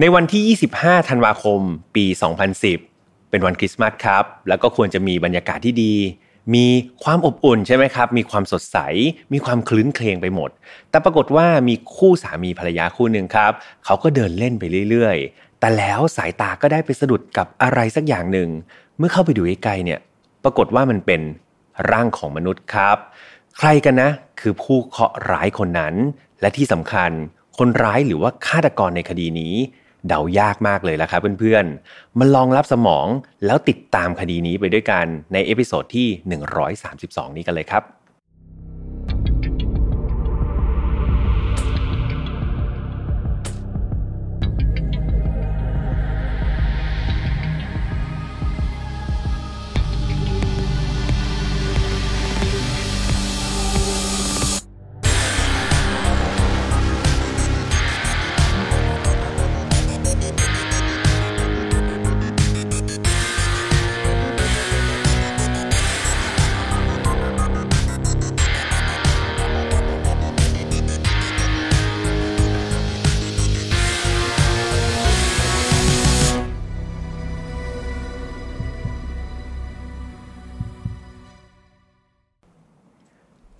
ในวันที่ 25 ธันวาคม ปี 2010 เป็นวันคริสต์มาสครับ แล้วก็ควรจะมีบรรยากาศที่ดี มีความอบอุ่นใช่ไหมครับ มีความสดใส มีความคลื้นเครงไปหมด แต่ปรากฏว่ามีคู่สามีภรรยาคู่หนึ่งครับ เขาก็เดินเล่นไปเรื่อยๆ แต่แล้วสายตาก็ได้ไปสะดุดกับอะไรสักอย่างหนึ่ง เมื่อเข้าไปดูใกล้ๆเนี่ย ปรากฏว่ามันเป็นร่างของมนุษย์ครับ ใครกันนะ คือผู้เคาะร้ายคนนั้น และที่สำคัญ คนร้ายหรือว่าฆาตกรในคดีนี้ เดายากมากเลยละครับเพื่อนๆ มาลองลับสมองแล้วติดตามคดีนี้ไปด้วยกันใน episode ที่ 132 นี้กันเลยครับ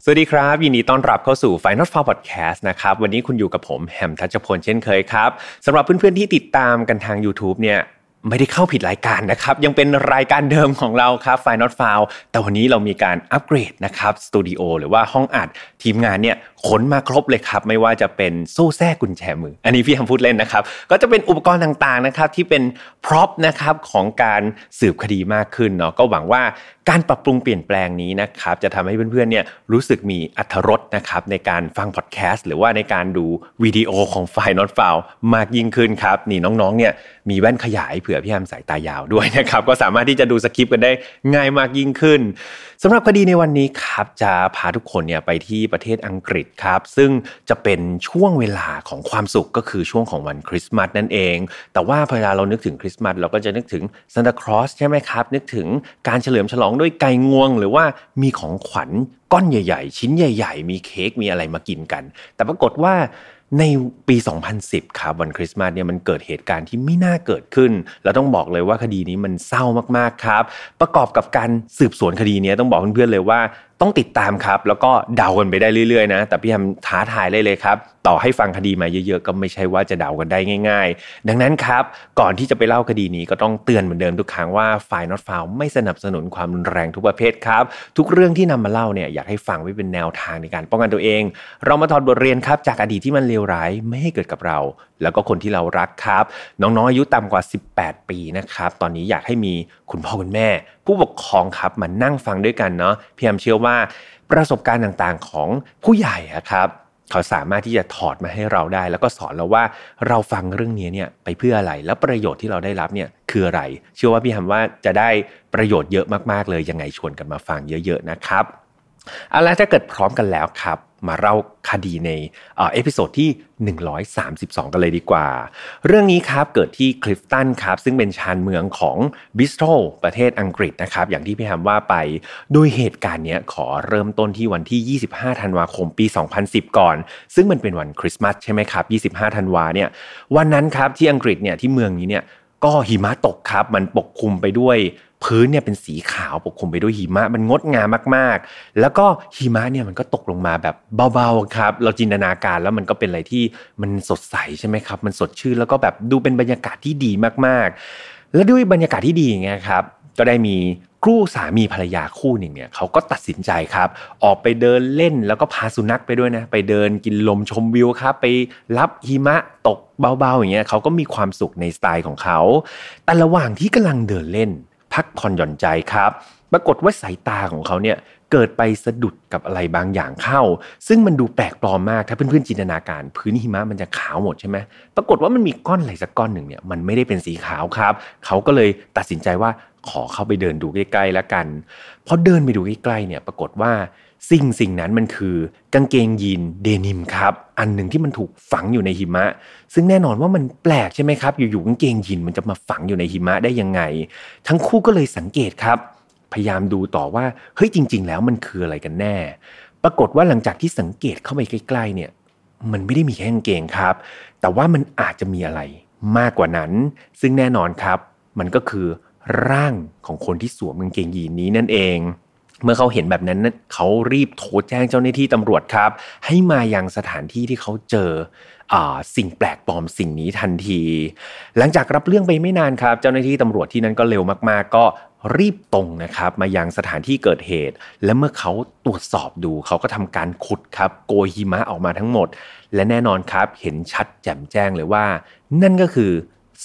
สวัสดีครับ ยินดีต้อนรับเข้าสู่ Final File Podcast นะครับ วันนี้คุณอยู่กับผมแฮมทัชพลเช่นเคยครับสำหรับเพื่อนๆที่ติดตามกันทาง YouTube เนี่ยไม่ได้เข้าผิดรายการนะครับ ยังเป็นรายการเดิมของเราครับ f i n a l f i l e แต่วันนี้เรามีการอัปเกรดนะครับสตูดิโอหรือว่าห้องอัดทีมงานเนี่ย ขนมาครบเลยครับ ไม่ว่าจะเป็นโซ่แส้กุญแจมือ อันนี้พี่แฮมพูดเล่นนะครับ ก็จะเป็นอุปกรณ์ต่างๆนะครับที่เป็น prop นะครับของการสืบคดีมากขึ้นเนาะก็หวังว่าการปรับปรุงเปลี่ยนแปลงนี้นะครับจะทำให้เพื่อนๆเนี่ยรู้สึกมีอัธรสนะครับในการฟังพอดแคสต์หรือว่าในการดูวิดีโอของไฟล์นอตฟาวมากยิ่งขึ้นครับนี่น้องๆเนี่ยมีแว่นขยายเผื่อพี่แฮมสายตายาวด้วยนะครับก็สามารถที่จะดูสคริปต์กันได้ง่ายมากยิ่งขึ้นสำหรับคดีในวันนี้ครับจะพาทุกคนเนี่ยไปที่ประเทศอังกฤษครับ ซึ่งจะเป็นช่วงเวลาของความสุขก็คือช่วงของวันคริสต์มาสนั่นเอง แต่ว่าเวลาเรานึกถึงคริสต์มาสเราก็จะนึกถึงซานตาคลอสใช่ไหมครับ นึกถึงการเฉลิมฉลองด้วยไก่งวง หรือว่ามีของขวัญก้อนใหญ่ ๆ ชิ้นใหญ่ ๆ มีเค้กมีอะไรมากินกัน แต่ปรากฏว่าในปี 2010 ครับวันคริสต์มาสเนี่ยมันเกิดเหตุการณ์ที่ไม่น่าเกิดขึ้น แล้วต้องบอกเลยว่าคดีนี้มันเศร้ามากๆครับ ประกอบกับการสืบสวนคดีนี้ต้องบอกเพื่อนๆเลยว่า ต้องติดตามครับ แล้วก็เดากันไปได้เรื่อยๆนะ แต่พี่ทำท้าทายเลยเลยครับ ต่อให้ฟังคดีมาเยอะๆ ก็ไม่ใช่ว่าจะเดากันได้ง่าย ๆ ดังนั้นครับ ก่อนที่จะไปเล่าคดีนี้ก็ต้องเตือนเหมือนเดิมทุกครั้งว่าฝ่ายนอตฟาวไม่สนับสนุนความรุนแรงทุกประเภทครับ ทุกเรื่องที่นำมาเล่าเนี่ยอยากให้ฟังไว้เป็นแนวทางในการป้องกันตัวเอง เรามาถอดบทเรียนครับจากอดีตที่มันเลวร้ายไม่ให้เกิดกับเรา แล้วก็คนที่เรารักครับ น้องๆอายุต่ำกว่า 18 ปีนะครับตอนนี้อยากให้มีคุณพ่อคุณแม่ผู้ปกครองครับมานั่งฟังด้วยกันเนาะพี่แอมเชื่อว่าประสบการณ์ต่างๆของผู้ใหญ่ครับเขาสามารถที่จะถอดมาให้เราได้ แล้วก็สอนเราว่าเราฟังเรื่องนี้เนี่ยไปเพื่ออะไร แล้วประโยชน์ที่เราได้รับเนี่ยคืออะไร เชื่อว่าพี่แฮมว่าจะได้ประโยชน์เยอะมากๆเลยยังไงชวนกันมาฟังเยอะ ๆนะครับ เอาละถ้าเกิดพร้อมกันแล้วครับ มาเล่าคดีใน episode ที่ 132 กันเลยดีกว่า เรื่องนี้ครับเกิดที่คลิฟตันครับซึ่งเป็นชานเมืองของบริสตอลประเทศอังกฤษนะครับ อย่างที่พี่แฮมว่าไป โดยเหตุการณ์นี้ขอเริ่มต้นที่วันที่ 25 ธันวาคมปี 2010 ก่อน ซึ่งมันเป็นวันคริสต์มาสใช่ไหมครับ 25 ธันวาเนี่ยวันนั้นครับที่อังกฤษเนี่ยที่เมืองนี้เนี่ย ก็หิมะตกครับ มันปกคลุมไปด้วยพื้นเนี่ยเป็นสีขาวปกคลุมไปด้วยหิมะมันงดงามมากๆ แล้วก็หิมะเนี่ยมันก็ตกลงมาแบบเบาๆครับ เราจินตนาการแล้วมันก็เป็นอะไรที่มันสดใสใช่ไหมครับ มันสดชื่นแล้วก็แบบดูเป็นบรรยากาศที่ดีมากๆ และด้วยบรรยากาศที่ดีอย่างเงี้ยครับก็ได้มี คู่สามีภรรยาคู่หนึ่งเนี่ยเขาก็ตัดสินใจครับ ออกไปเดินเล่นแล้วก็พาสุนัขไปด้วยนะ ไปเดินกินลมชมวิวครับไปรับหิมะตกเบาๆอย่างเงี้ยเขาก็มีความสุขในสไตล์ของเขา แต่ระหว่างที่กำลังเดินเล่น พักผ่อนหย่อนใจครับ ปรากฏว่าสายตาของเขาเนี่ย เกิดไปสะดุดกับอะไรบางอย่างเข้า ซึ่งมันดูแปลกปลอมมากถ้าเพื่อนๆจินตนาการ พื้นหิมะมันจะขาวหมดใช่ไหมปรากฏว่ามันมีก้อนอะไรสักก้อนหนึ่งเนี่ยมันไม่ได้เป็นสีขาวครับ เขาก็เลยตัดสินใจว่าขอเข้าไปเดินดูใกล้ๆแล้วกันพอเดินไปดูใกล้ๆเนี่ยปรากฏว่าสิ่งสิ่งนั้นมันคือกางเกงยีนเดนิมครับ อันหนึ่งที่มันถูกฝังอยู่ในหิมะ ซึ่งแน่นอนว่ามันแปลกใช่ไหมครับ อยู่ๆกางเกงยีนมันจะมาฝังอยู่ในหิมะได้ยังไง ทั้งคู่ก็เลยสังเกตครับ พยายามดูต่อว่าเฮ้ยจริง ๆ แล้วมันคืออะไรกันแน่ ปรากฏว่าหลังจากที่สังเกตเข้าไปใกล้ๆเนี่ย มันไม่ได้มีแค่กางเกงครับ แต่ว่ามันอาจจะมีอะไรมากกว่านั้น ซึ่งแน่นอนครับ มันก็คือร่างของคนที่สวมกางเกงยีนนี้นั่นเอง เมื่อเขาเห็นแบบนั้นเขารีบโทรแจ้งเจ้าหน้าที่ตำรวจครับ ให้มายังสถานที่ที่เขาเจอสิ่งแปลกปลอมสิ่งนี้ทันที หลังจากรับเรื่องไปไม่นานครับ เจ้าหน้าที่ตำรวจที่นั้นก็เร็วมากๆ ก็ รีบตรงนะครับมายังสถานที่เกิดเหตุ และเมื่อเขาตรวจสอบดูเขาก็ทำการขุดครับโกยหิมะออกมาทั้งหมด และแน่นอนครับเห็นชัดแจ่มแจ้งเลยว่า นั่นก็คือ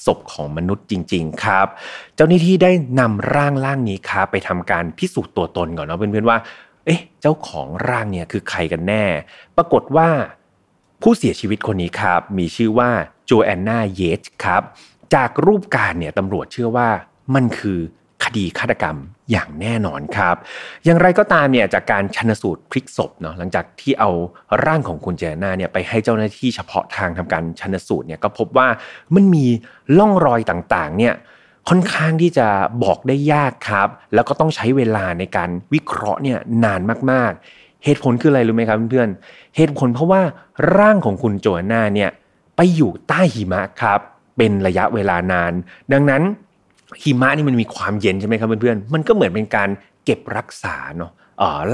ศพของมนุษย์จริง ๆ ครับ เจ้าหน้าที่ได้นำร่างร่างนี้ครับไปทำการพิสูจน์ตัวตนก่อนเนาะเพื่อนๆว่า เอ๊ะ เจ้าของร่างเนี่ยคือใครกันแน่ ปรากฏว่า ผู้เสียชีวิตคนนี้ครับ มีชื่อว่าโจแอนนาเยตครับ จากรูปการเนี่ยตำรวจเชื่อว่ามันคือ ดีฆาตกรรมอย่างแน่นอนครับ อย่างไรก็ตามเนี่ยจากการชนสูตรพลิกศพเนาะหลังจากที่เอาร่างของคุณเจน่าเนี่ยไปให้เจ้าหน้าที่เฉพาะทางทำการชนสูตรเนี่ยก็พบว่ามันมีล่องรอยต่างๆเนี่ยค่อนข้างที่จะบอกได้ยากครับ แล้วก็ต้องใช้เวลาในการวิเคราะห์เนี่ยนานมากๆ เหตุผลคืออะไรรู้ไหมครับเพื่อนๆเหตุผลเพราะว่าร่างของคุณโจนาเนี่ยไปอยู่ใต้หิมะครับ เป็นระยะเวลานาน ดังนั้น หิมะนี่มันมีความเย็นใช่ไหมครับเพื่อนๆมันก็เหมือนเป็นการเก็บรักษาเนาะ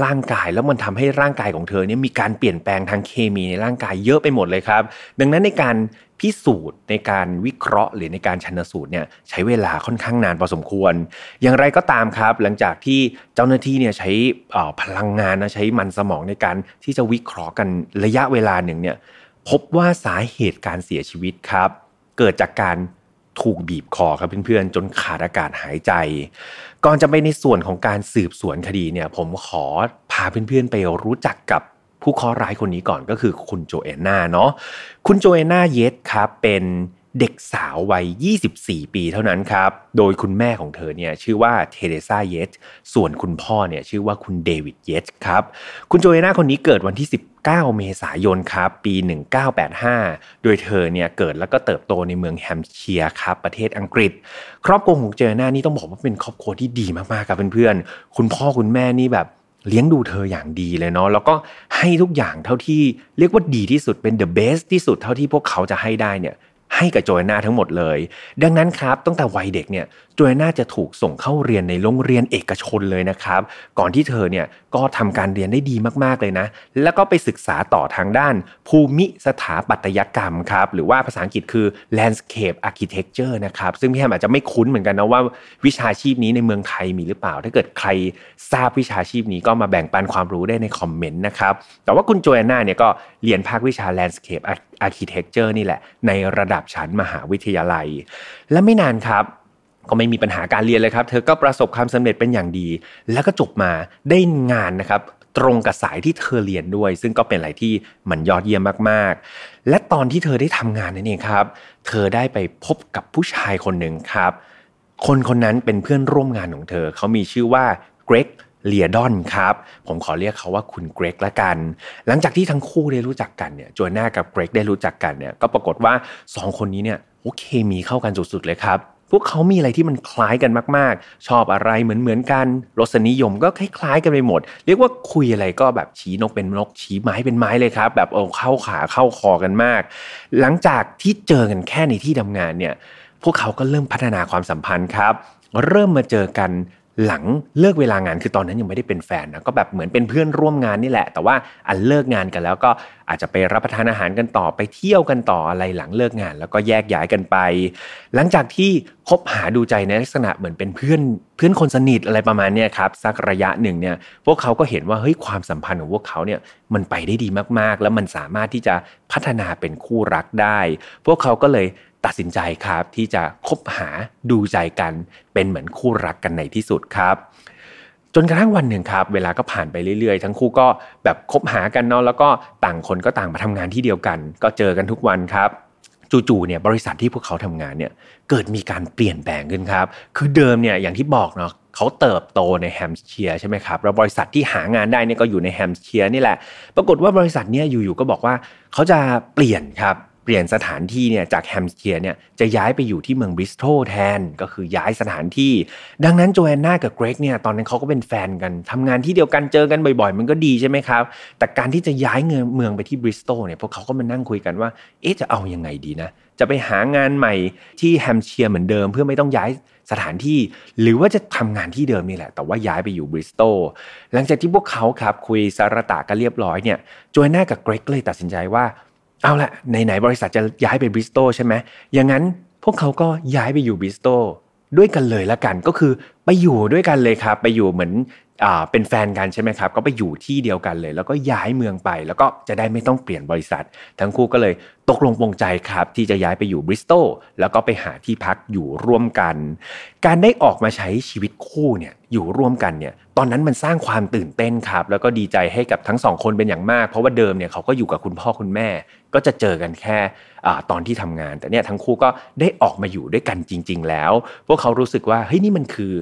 ร่างกายแล้วมันทำให้ร่างกายของเธอเนี่ยมีการเปลี่ยนแปลงทางเคมีในร่างกายเยอะไปหมดเลยครับ ดังนั้นในการพิสูจน์ในการวิเคราะห์ หรือในการชันสูตรเนี่ยใช้เวลาค่อนข้างนานพอสมควร อย่างไรก็ตามครับ หลังจากที่เจ้าหน้าที่เนี่ยใช้พลังงานนะใช้มันสมองในการที่จะวิเคราะห์กันระยะเวลาหนึ่งเนี่ยพบว่าสาเหตุการเสียชีวิตครับ เกิดจากการ ถูกบีบคอครับเพื่อนๆ จนขาดอากาศหายใจ ก่อนจะไปในส่วนของการสืบสวนคดีเนี่ย ผมขอพาเพื่อนๆไปรู้จักกับผู้ค้อร้ายคนนี้ก่อนก็คือคุณโจเอนาเนาะคุณโจเอนาเยสครับเป็น เด็กสาววัย 24 ปีเท่านั้นครับ โดยคุณแม่ของเธอเนี่ยชื่อว่าเทเรซาเยสส่วนคุณพ่อเนี่ยชื่อว่าคุณเดวิดเยสครับ คุณโจเอนาคนนี้เกิดวันที่19เมษายนครับ ปี 1985 โดยเธอเนี่ยเกิดแล้วก็เติบโตในเมืองแฮมเชียร์ครับ ประเทศอังกฤษ ครอบครัวของโจอนานี่ต้องบอกว่าเป็นครอบครัวที่ดีมากๆครับเพื่อนๆ คุณพ่อคุณแม่นี่แบบเลี้ยงดูเธออย่างดีเลยเนาะแล้วก็ให้ทุกอย่างเท่าที่เรียกว่าดีที่สุดเป็น the best ที่สุดเท่าที่พวกเขาจะให้ได้เนี่ย ให้กับโจเอนาทั้งหมดเลย ดังนั้นครับตั้งแต่วัยเด็กเนี่ย โจเอนาจะถูกส่งเข้าเรียนในโรงเรียนเอกชนเลยนะครับ ก่อนที่เธอเนี่ยก็ทำการเรียนได้ดีมากๆเลยนะ แล้วก็ไปศึกษาต่อทางด้าน ภูมิสถาปัตยกรรมครับ หรือว่าภาษาอังกฤษคือ landscape architecture นะครับ ซึ่งพี่แฮมอาจจะไม่คุ้นเหมือนกันนะว่าวิชาชีพนี้ในเมืองไทยมีหรือเปล่า ถ้าเกิดใครทราบวิชาชีพนี้ก็มาแบ่งปันความรู้ได้ในคอมเมนต์นะครับ แต่ว่าคุณโจเอนาเนี่ยก็เรียนภาควิชา landscape architecture นี่แหละในระดับชั้นมหาวิทยาลัย และไม่นานครับ ก็ไม่มีปัญหาการเรียนเลยครับ เธอก็ประสบความสำเร็จเป็นอย่างดี แล้วก็จบมาได้งานนะครับ ตรงกับสายที่เธอเรียนด้วย ซึ่งก็เป็นอะไรที่มันยอดเยี่ยมมากๆ และตอนที่เธอได้ทำงานนั่นเองครับ เธอได้ไปพบกับผู้ชายคนหนึ่งครับ คนคนนั้นเป็นเพื่อนร่วมงานของเธอ เขามีชื่อว่าเกรกเลียดอนครับ ผมขอเรียกเขาว่าคุณเกรกละกัน หลังจากที่ทั้งคู่ได้รู้จักกันเนี่ยโจน่ากับเกรกได้รู้จักกันเนี่ยก็ปรากฏว่า 2 คนนี้เนี่ยโอเคมีเข้ากันสุดๆเลยครับ พวกเขามีอะไรที่มันคล้ายกันมาก ๆ ชอบอะไรเหมือนเหมือนกันรสนิยมก็คล้ายๆ กันไปหมด เรียกว่าคุยอะไรก็แบบชี้นกเป็นนกชี้ไม้เป็นไม้เลยครับ แบบเอาเข้าขาเข้าคอกันมาก หลังจากที่เจอกันแค่ในที่ทำงานเนี่ยพวกเขาก็เริ่มพัฒนาความสัมพันธ์ครับ เริ่มมาเจอกัน หลังเลิกเวลางานคือตอนนั้นยังไม่ได้เป็นแฟนนะก็แบบเหมือนเป็นเพื่อนร่วมงานนี่แหละ แต่ว่าอันเลิกงานกันแล้วก็อาจจะไปรับประทานอาหารกันต่อไปเที่ยวกันต่ออะไรหลังเลิกงาน แล้วก็แยกย้ายกันไป หลังจากที่คบหาดูใจในลักษณะเหมือนเป็นเพื่อนเพื่อนคนสนิทอะไรประมาณนี้ครับสักระยะหนึ่งเนี่ยพวกเขาก็เห็นว่าเฮ้ยความสัมพันธ์ของพวกเขาเนี่ยมันไปได้ดีมากๆ แล้วมันสามารถที่จะพัฒนาเป็นคู่รักได้ พวกเขาก็เลย ตัดสินใจครับที่จะคบหาดูใจกัน เป็นเหมือนคู่รักกันในที่สุดครับจนกระทั่งวันหนึ่งครับ เวลาก็ผ่านไปเรื่อยๆ ทั้งคู่ก็แบบคบหากันเนาะแล้วก็ต่างคนก็ต่างมาทำงานที่เดียวกัน ก็เจอกันทุกวันครับจู่ๆเนี่ยบริษัทที่พวกเขาทำงานเนี่ยเกิดมีการเปลี่ยนแปลงขึ้นครับ คือเดิมเนี่ยอย่างที่บอกเนาะเขาเติบโตในแฮมสเชียร์ใช่ไหมครับแล้วบริษัทที่หางานได้เนี่ยก็อยู่ในแฮมสเชียร์นี่แหละ ปรากฏว่าบริษัทเนี่ยอยู่ๆก็บอกว่าเขาจะเปลี่ยนครับ เปลี่ยนสถานที่เนี่ยจากแฮมเชียร์เนี่ยจะย้ายไปอยู่ที่เมืองบริสโตลแทนก็คือย้ายสถานที่ ดังนั้นโจแอนนากับเกรกเนี่ยตอนนั้นเขาก็เป็นแฟนกันทำงานที่เดียวกันเจอกันบ่อยๆ มันก็ดีใช่ไหมครับ แต่การที่จะย้ายเงินเมืองไปที่บริสโตลเนี่ยพวกเขาก็มานั่งคุยกันว่าเอ๊ะจะเอายังไงดีนะจะไปหางานใหม่ที่แฮมเชียร์เหมือนเดิม เพื่อไม่ต้องย้ายสถานที่ หรือว่าจะทำงานที่เดิมนี่แหละ แต่ว่าย้ายไปอยู่บริสตอลหลังจากที่พวกเขาครับคุยสารตะกันเรียบร้อยเนี่ยโจนากับเกรกเลยตัดสินใจว่า เอาละไหนๆบริษัทจะย้ายไปบริสตอลใช่ไหมอย่างนั้นพวกเขาก็ย้ายไปอยู่บริสตอลด้วยกันเลยละกันก็คือไปอยู่ด้วยกันเลยครับ ไปอยู่เหมือน เป็นแฟนกันใช่ไหมครับ ก็ไปอยู่ที่เดียวกันเลย แล้วก็ย้ายเมืองไป แล้วก็จะได้ไม่ต้องเปลี่ยนบริษัท ทั้งคู่ก็เลยตกลงปรงใจครับ ที่จะย้ายไปอยู่บริสตอลแล้วก็ไปหาที่พักอยู่ร่วมกัน การได้ออกมาใช้ชีวิตคู่เนี่ยอยู่ร่วมกันเนี่ย ตอนนั้นมันสร้างความตื่นเต้นครับ แล้วก็ดีใจให้กับทั้งสองคนเป็นอย่างมาก เพราะว่าเดิมเนี่ยเขาก็อยู่กับคุณพ่อคุณแม่ ก็จะเจอกันแค่ตอนที่ทำงาน แต่เนี่ยทั้งคู่ก็ได้ออกมาอยู่ด้วยกันจริง ๆ แล้ว พวกเขารู้สึกว่าเฮ้ยนี่มันคือ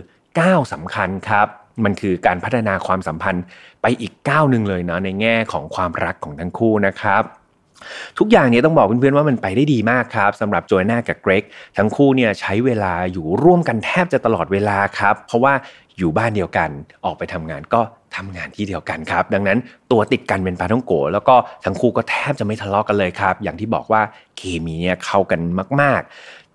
ก้าวสำคัญครับ มันคือการพัฒนาความสัมพันธ์ไปอีกก้าวหนึ่งเลยเนาะในแง่ของความรักของทั้งคู่นะครับทุกอย่างเนี่ยต้องบอกเพื่อนๆว่ามันไปได้ดีมากครับสำหรับโจนากับเกรกทั้งคู่เนี่ยใช้เวลาอยู่ร่วมกันแทบจะตลอดเวลาครับเพราะว่าอยู่บ้านเดียวกันออกไปทำงานก็ทำงานที่เดียวกันครับ ดังนั้นตัวติดกันเป็นปลาท่องโก แล้วก็ทั้งคู่ก็แทบจะไม่ทะเลาะกกันเลยครับ อย่างที่บอกว่าเคมีเนี่ยเข้ากันมาก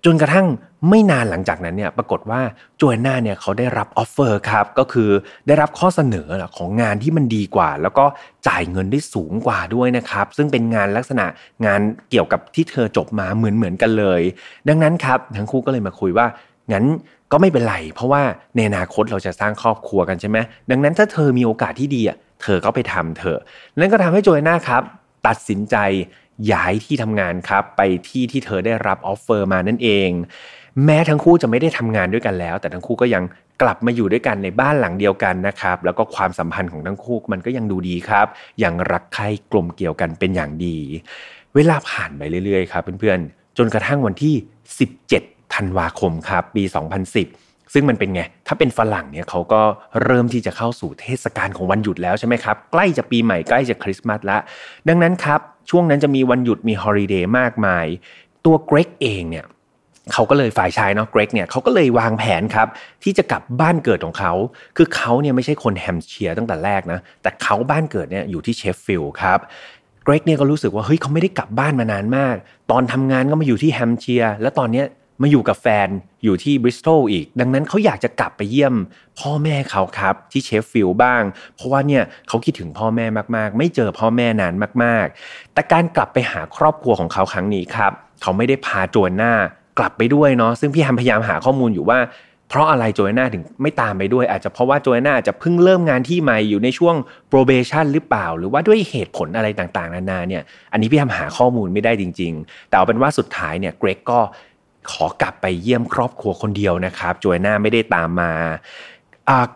จนกระทั่งไม่นานหลังจากนั้นเนี่ยปรากฏว่าโจแอนนาเนี่ยเขาได้รับออฟเฟอร์ครับก็คือได้รับข้อเสนอของงานที่มันดีกว่า แล้วก็จ่ายเงินได้สูงกว่าด้วยนะครับ ซึ่งเป็นงานลักษณะงานเกี่ยวกับที่เธอจบมาเหมือนเหมือนกันเลย ดังนั้นครับทั้งคู่ก็เลยมาคุยว่างั้นก็ไม่เป็นไร เพราะว่าในอนาคตเราจะสร้างครอบครัวกันใช่ไหมดังนั้นถ้าเธอมีโอกาสที่ดีอะเธอก็ไปทำเถอะนั่นก็ทำให้โจแอนนาครับตัดสินใจ ย้ายที่ทำงานครับ ไปที่ที่เธอได้รับ offer มานั่นเอง แม้ทั้งคู่จะไม่ได้ทำงานด้วยกันแล้ว แต่ทั้งคู่ก็ยังกลับมาอยู่ด้วยกันในบ้านหลังเดียวกันนะครับ แล้วก็ความสัมพันธ์ของทั้งคู่มันก็ยังดูดีครับ ยังรักใคร่กลมเกี่ยวกันเป็นอย่างดี เวลาผ่านไปเรื่อยๆครับเพื่อนๆ จนกระทั่งวันที่ 17 ธันวาคมครับ ปี 2010ซึ่งมันเป็นไง ถ้าเป็นฝรั่งเนี่ยเขาก็เริ่มที่จะเข้าสู่เทศกาลของวันหยุดแล้วใช่ไหมครับ ใกล้จะปีใหม่ใกล้จะคริสต์มาสละ ดังนั้นครับ ช่วงนั้นจะมีวันหยุดมีฮอลิเดย์มากมาย ตัวเกรกเองเนี่ยเขาก็เลยฝ่ายชายเนาะเกรกเนี่ยเขาก็เลยวางแผนครับ ที่จะกลับบ้านเกิดของเขา คือเขาเนี่ยไม่ใช่คนแฮมเชียร์ตั้งแต่แรกนะ แต่เขาบ้านเกิดเนี่ยอยู่ที่เชฟฟิลด์ครับเกรกเนี่ยก็รู้สึกว่าเฮ้ยเขาไม่ได้กลับบ้านมานานมาก ตอนทำงานก็มาอยู่ที่แฮมเชียร์แล้วตอนเนี้ย มาอยู่กับแฟนอยู่ที่บริสตอลอีก ดังนั้นเขาอยากจะกลับไปเยี่ยม พ่อแม่เขาครับที่เชฟฟิลด์บ้าง เพราะว่าเนี่ยเขาคิดถึงพ่อแม่มากๆ ไม่เจอพ่อแม่นานมากๆ แต่การกลับไปหาครอบครัวของเขาครั้งนี้ครับ เขาไม่ได้พาโจแอนนากลับไปด้วยเนาะซึ่งพี่ฮัมพยายามหาข้อมูลอยู่ว่าเพราะอะไรโจเอน่าถึงไม่ตามไปด้วย อาจจะเพราะว่าโจเอน่าจะเพิ่งเริ่มงานที่ใหม่อยู่ในช่วง probation หรือเปล่า หรือว่าด้วยเหตุผลอะไรต่างๆ นานาเนี่ยอันนี้พี่ทำหาข้อมูลไม่ได้จริง ๆ แต่เอาเป็นว่าสุดท้ายเนี่ยเกรกก็ ขอกลับไปเยี่ยมครอบครัวคนเดียวนะครับจอยน่าไม่ได้ตามมา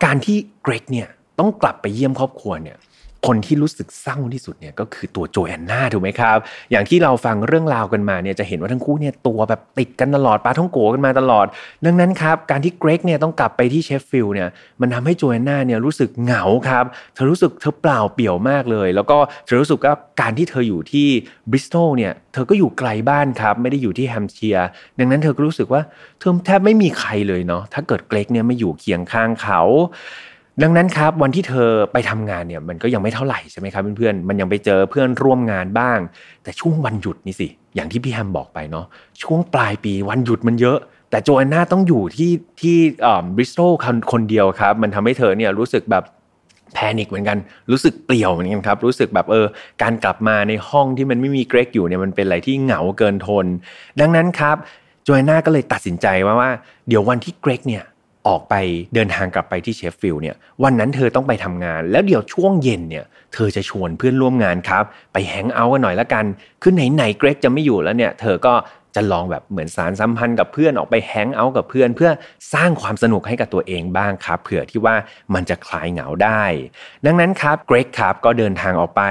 การที่เกรกเนี่ยต้องกลับไปเยี่ยมครอบครัวเนี่ย คนที่รู้สึกเศร้าที่สุดเนี่ยก็คือตัวโจแอนนาถูกไหมครับ อย่างที่เราฟังเรื่องราวกันมาเนี่ยจะเห็นว่าทั้งคู่เนี่ยตัวแบบติดกันตลอดปาท่องโก๋กันมาตลอด ดังนั้นครับการที่เกรกเนี่ยต้องกลับไปที่เชฟฟิลด์เนี่ยมันทำให้โจแอนนาเนี่ยรู้สึกเหงาครับเธอรู้สึกเธอเปล่าเปลี่ยวมากเลย แล้วก็เธอรู้สึกว่าการที่เธออยู่ที่บริสตอลเนี่ยเธอก็อยู่ไกลบ้านครับไม่ได้อยู่ที่แฮมเชียร์ดังนั้นเธอก็รู้สึกว่าเธอแทบไม่มีใครเลยเนาะถ้าเกิดเกรกเนี่ยไม่อยู่เคียงข้างเขา ดังนั้นครับวันที่เธอไปทำงานเนี่ยมันก็ยังไม่เท่าไหร่ใช่ไหมครับเพื่อนๆมันยังไปเจอเพื่อนร่วมงานบ้าง แต่ช่วงวันหยุดนี่สิอย่างที่พี่แฮมบอกไปเนาะช่วงปลายปีวันหยุดมันเยอะ แต่โจแอนนาต้องอยู่ที่ที่บริสโตลคนเดียวครับ มันทำให้เธอเนี่ยรู้สึกแบบ panic เหมือนกันรู้สึกเปลี่ยวเหมือนกันครับ รู้สึกแบบเออ การกลับมาในห้องที่มันไม่มีเกรกอยู่เนี่ยมันเป็นอะไรที่เหงาเกินทน ดังนั้นครับโจแอนนาก็เลยตัดสินใจว่าว่า เดี๋ยววันที่เกรกเนี่ย ออกไปเดินทางกลับไปที่เชฟฟิลด์เนี่ยวันนั้นเธอต้องไปทำงาน แล้วเดี๋ยวช่วงเย็นเนี่ยเธอจะชวนเพื่อนร่วมงานครับ ไปแฮงเอาท์กันหน่อยละกันคือไหนไหนเกรกจะไม่อยู่แล้วเนี่ยเธอก็จะลองแบบเหมือนสารสัมพันธ์กับเพื่อนออกไปแฮงเอาท์กับเพื่อน เพื่อสร้างความสนุกให้กับตัวเองบ้างครับเผื่อที่ว่ามันจะคลายเหงาได้ ดังนั้นครับเกรกครับก็เดินทางออกไป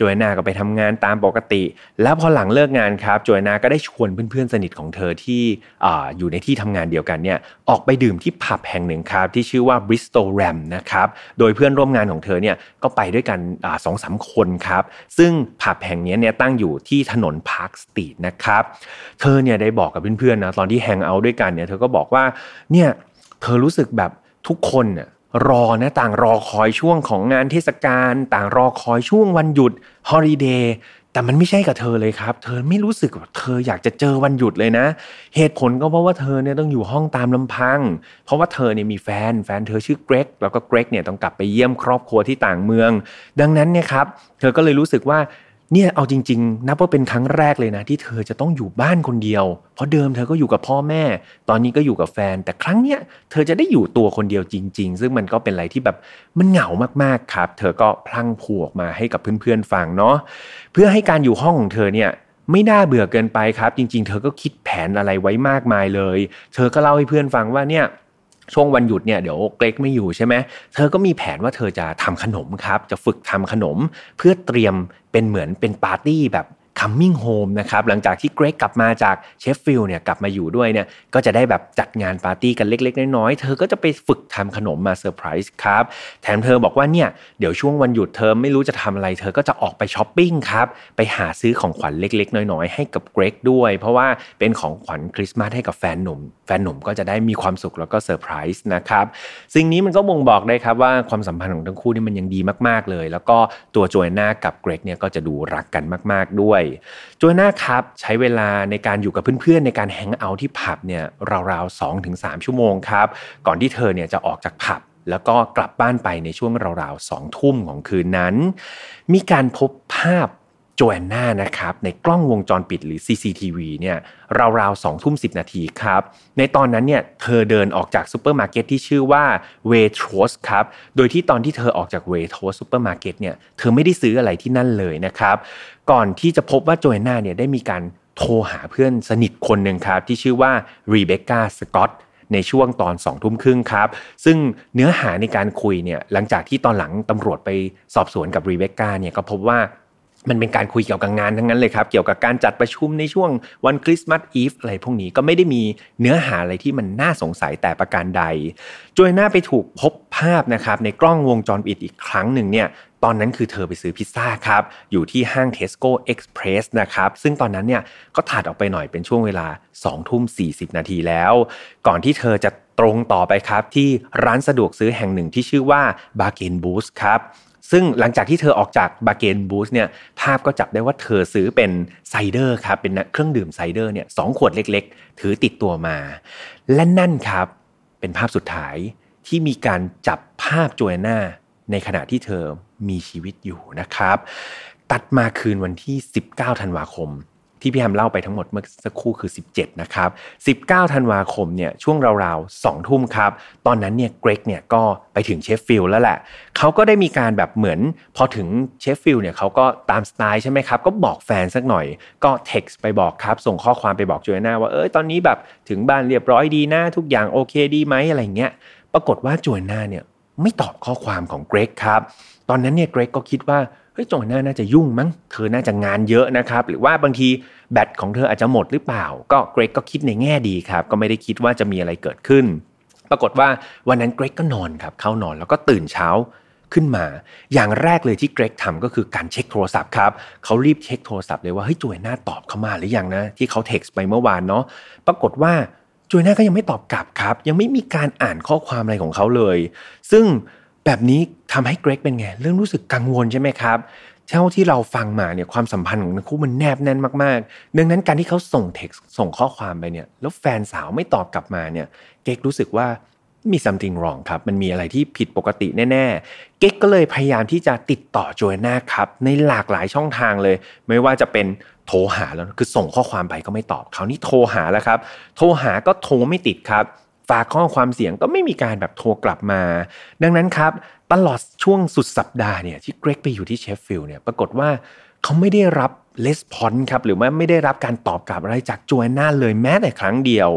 จอยนาก็ไปทำงานตามปกติ แล้วพอหลังเลิกงานครับจอยนาก็ได้ชวนเพื่อนๆสนิทของเธอที่ออยู่ในที่ทำงานเดียวกันเนี่ยออกไปดื่มที่ผับแห่งหนึ่งครับที่ชื่อว่า Bristol Ram นะครับโดยเพื่อนร่วมงานของเธอเนี่ยก็ไปด้วยกันสองสามคนครับซึ่งผับแห่งนี้เนี่ยตั้งอยู่ที่ถนน Park Street นะครับเธอเนี่ยได้บอกกับเพื่อนๆนะตอนที่ hang out ด้วยกันเนี่ยเธอก็บอกว่าเนี่ยเธอรู้สึกแบบทุกคนเนี่ย รอนะต่างรอคอยช่วงของงานเทศกาลต่างรอคอยช่วงวันหยุด holiday แต่มันไม่ใช่กับเธอเลยครับ เธอไม่รู้สึกว่าเธออยากจะเจอวันหยุดเลยนะ เหตุผลก็เพราะว่าเธอเนี่ยต้องอยู่ห้องตามลำพัง เพราะว่าเธอเนี่ยมีแฟน แฟนเธอชื่อเกรก แล้วก็เกรกเนี่ยต้องกลับไปเยี่ยมครอบครัวที่ต่างเมือง ดังนั้นเนี่ยครับ เธอก็เลยรู้สึกว่า เนี่ยเอาจริง ๆ นับว่าเป็นครั้งแรกเลยนะ ที่เธอจะต้องอยู่บ้านคนเดียว เพราะเดิมเธอก็อยู่กับพ่อแม่ ตอนนี้ก็อยู่กับแฟน แต่ครั้งเนี้ยเธอจะได้อยู่ตัวคนเดียวจริง ๆ ซึ่งมันก็เป็นอะไรที่แบบมันเหงามากๆครับ เธอก็พลั้งพูกมาให้กับเพื่อนๆฟังเนาะเพื่อให้การอยู่ห้องของเธอเนี่ยไม่น่าเบื่อเกินไปครับ จริง ๆ เธอก็คิดแผนอะไรไว้มากมายเลย เธอก็เล่าให้เพื่อนฟังว่าเนี่ย ช่วงวันหยุดเนี่ยเดี๋ยวเกรกไม่อยู่ใช่ไหมเธอก็มีแผนว่าเธอจะทำขนมครับ จะฝึกทำขนมเพื่อเตรียมเป็นเหมือนเป็นปาร์ตี้แบบ coming home นะครับหลังจากที่เกรกกลับมาจากเชฟฟิลด์เนี่ยกลับมาอยู่ด้วยเนี่ยก็จะได้แบบจัดงานปาร์ตี้กันเล็ก ๆ น้อยๆเธอก็จะไปฝึกทำขนมมาเซอร์ไพรส์ครับแถมเธอบอกว่าเนี่ยเดี๋ยวช่วงวันหยุดเธอไม่รู้จะทำอะไร เธอก็จะออกไปช้อปปิ้งครับไปหาซื้อของขวัญเล็ก ๆ น้อยๆ ให้กับเกรกด้วย เพราะว่าเป็นของขวัญคริสต์มาสให้กับแฟนหนุ่ม แฟนหนุ่มก็จะได้มีความสุขแล้วก็เซอร์ไพรส์นะครับสิ่งนี้มันก็บ่งบอกได้ครับว่าความสัมพันธ์ของทั้งคู่นี่มันยังดีมากๆเลย แล้วก็ตัวโจเอน่ากับเกรกเนี่ยก็จะดูรักกันมาก ๆด้วยโจเอน่าครับใช้เวลาในการอยู่กับเพื่อนๆ ในการ hang out ที่ผับเนี่ยราวๆสองถึงสามชั่วโมงครับ ก่อนที่เธอเนี่ยจะออกจากผับแล้วก็กลับบ้านไปในช่วงราวๆสองทุ่มของคืนนั้น มีการพบภาพโจแอนนานะครับในกล้องวงจรปิดหรือ CCTV เนี่ยราวๆสองทุ่มสิบนาทีครับ ในตอนนั้นเนี่ยเธอเดินออกจากซูเปอร์มาร์เก็ตที่ชื่อว่า Waitrose ครับ โดยที่ตอนที่เธอออกจาก Waitrose ซูเปอร์มาร์เก็ตเนี่ยเธอไม่ได้ซื้ออะไรที่นั่นเลยนะครับ ก่อนที่จะพบว่าโจแอนนาเนี่ยได้มีการโทรหาเพื่อนสนิทคนหนึ่งครับ ที่ชื่อว่ารีเบคก้าสกอตในช่วงตอนสองทุ่มครึ่งครับ ซึ่งเนื้อหาในการคุยเนี่ยหลังจากที่ตอนหลังตำรวจไปสอบสวนกับรีเบคก้าเนี่ยก็พบว่า มันเป็นการคุยเกี่ยวกับงานทั้งนั้นเลยครับ เกี่ยวกับการจัดประชุมในช่วงวันคริสต์มาสอีฟอะไรพวกนี้ก็ไม่ได้มีเนื้อหาอะไรที่มันน่าสงสัยแต่ประการใดโจยน่าไปถูกพบภาพนะครับในกล้องวงจรปิดอีกครั้งหนึ่งเนี่ยตอนนั้นคือเธอไปซื้อพิซซ่าครับ อยู่ที่ห้าง Tesco Express นะครับ ซึ่งตอนนั้นเนี่ยก็ถัดออกไปหน่อยเป็นช่วงเวลา2ทุ่ม40 นาทีแล้ว ก่อนที่เธอจะตรงต่อไปครับ ที่ร้านสะดวกซื้อแห่งหนึ่งที่ชื่อว่า Bargain Booze ครับ ซึ่งหลังจากที่เธอออกจาก Bargain Booze เนี่ยภาพก็จับได้ว่าเธอซื้อเป็น cider ครับเป็นเครื่องดื่ม cider เนี่ยสองขวดเล็กๆ ถือติดตัวมา และนั่นครับเป็นภาพสุดท้ายที่มีการจับภาพโจเอน่าในขณะที่เธอมีชีวิตอยู่นะครับ ตัดมาคืนวันที่ 19 ธันวาคม ที่พี่แฮมเล่าไปทั้งหมดเมื่อสักครู่คือ 17 นะครับ 19 ธันวาคมเนี่ยช่วงราวๆ2ทุ่มครับ ตอนนั้นเนี่ยเกรกเนี่ยก็ไปถึงเชฟฟิลด์แล้วแหละ เขาก็ได้มีการแบบเหมือนพอถึงเชฟฟิลด์เนี่ยเขาก็ตามสไตล์ใช่ไหมครับ ก็บอกแฟนสักหน่อยก็เท็กซ์ไปบอกครับ ส่งข้อความไปบอกโจเอน่าว่าเออตอนนี้แบบถึงบ้านเรียบร้อยดีนะทุกอย่างโอเคดีไหมอะไรเงี้ยปรากฏว่าโจเอน่าเนี่ยไม่ตอบข้อความของเกรกครับ ตอนนั้นเนี่ยเกรกก็คิดว่า เฮ้ยโจเอน่าน่าจะยุ่งมั้งเธอน่าจะงานเยอะนะครับ หรือว่าบางทีแบตของเธออาจจะหมดหรือเปล่า ก็เกรกก็คิดในแง่ดีครับ ก็ไม่ได้คิดว่าจะมีอะไรเกิดขึ้น ปรากฏว่าวันนั้นเกรกก็นอนครับเข้านอนแล้วก็ตื่นเช้าขึ้นมา อย่างแรกเลยที่เกรกทำก็คือการเช็คโทรศัพท์ครับเขารีบเช็คโทรศัพท์เลยว่าเฮ้ยจวยหน้าตอบเข้ามาหรือยังนะที่เขาเท็กซ์ไปเมื่อวานเนาะปรากฏว่าจวยหน้าก็ยังไม่ตอบกลับครับ ยังไม่มีการอ่านข้อความอะไรของเขาเลย ซึ่ง แบบนี้ทำให้เกรกเป็นไง เรื่องรู้สึกกังวลใช่ไหมครับเท่าที่เราฟังมาเนี่ยความสัมพันธ์ของทั้งคู่มันแนบแน่นมากๆ ดังนั้นการที่เขาส่งเท็กซ์ส่งข้อความไปเนี่ย แล้วแฟนสาวไม่ตอบกลับมาเนี่ย เก๊กรู้สึกว่ามี something wrong ครับ มันมีอะไรที่ผิดปกติแน่ๆ เก๊กก็เลยพยายามที่จะติดต่อโจเอน่าครับ ในหลากหลายช่องทางเลย ไม่ว่าจะเป็นโทรหาแล้ว คือส่งข้อความไปก็ไม่ตอบครานี้โทรหาแล้วครับ โทรหาก็โทรไม่ติดครับ ฝากข้อความเสียงก็ไม่มีการแบบโทรกลับมา ดังนั้นครับตลอดช่วงสุดสัปดาห์เนี่ยที่เกรกไปอยู่ที่เชฟฟิลด์เนี่ยปรากฏว่าเขาไม่ได้รับ response ครับหรือว่าไม่ได้รับการตอบกลับอะไรจากโจแอนนาเลยแม้แต่ครั้งเดียว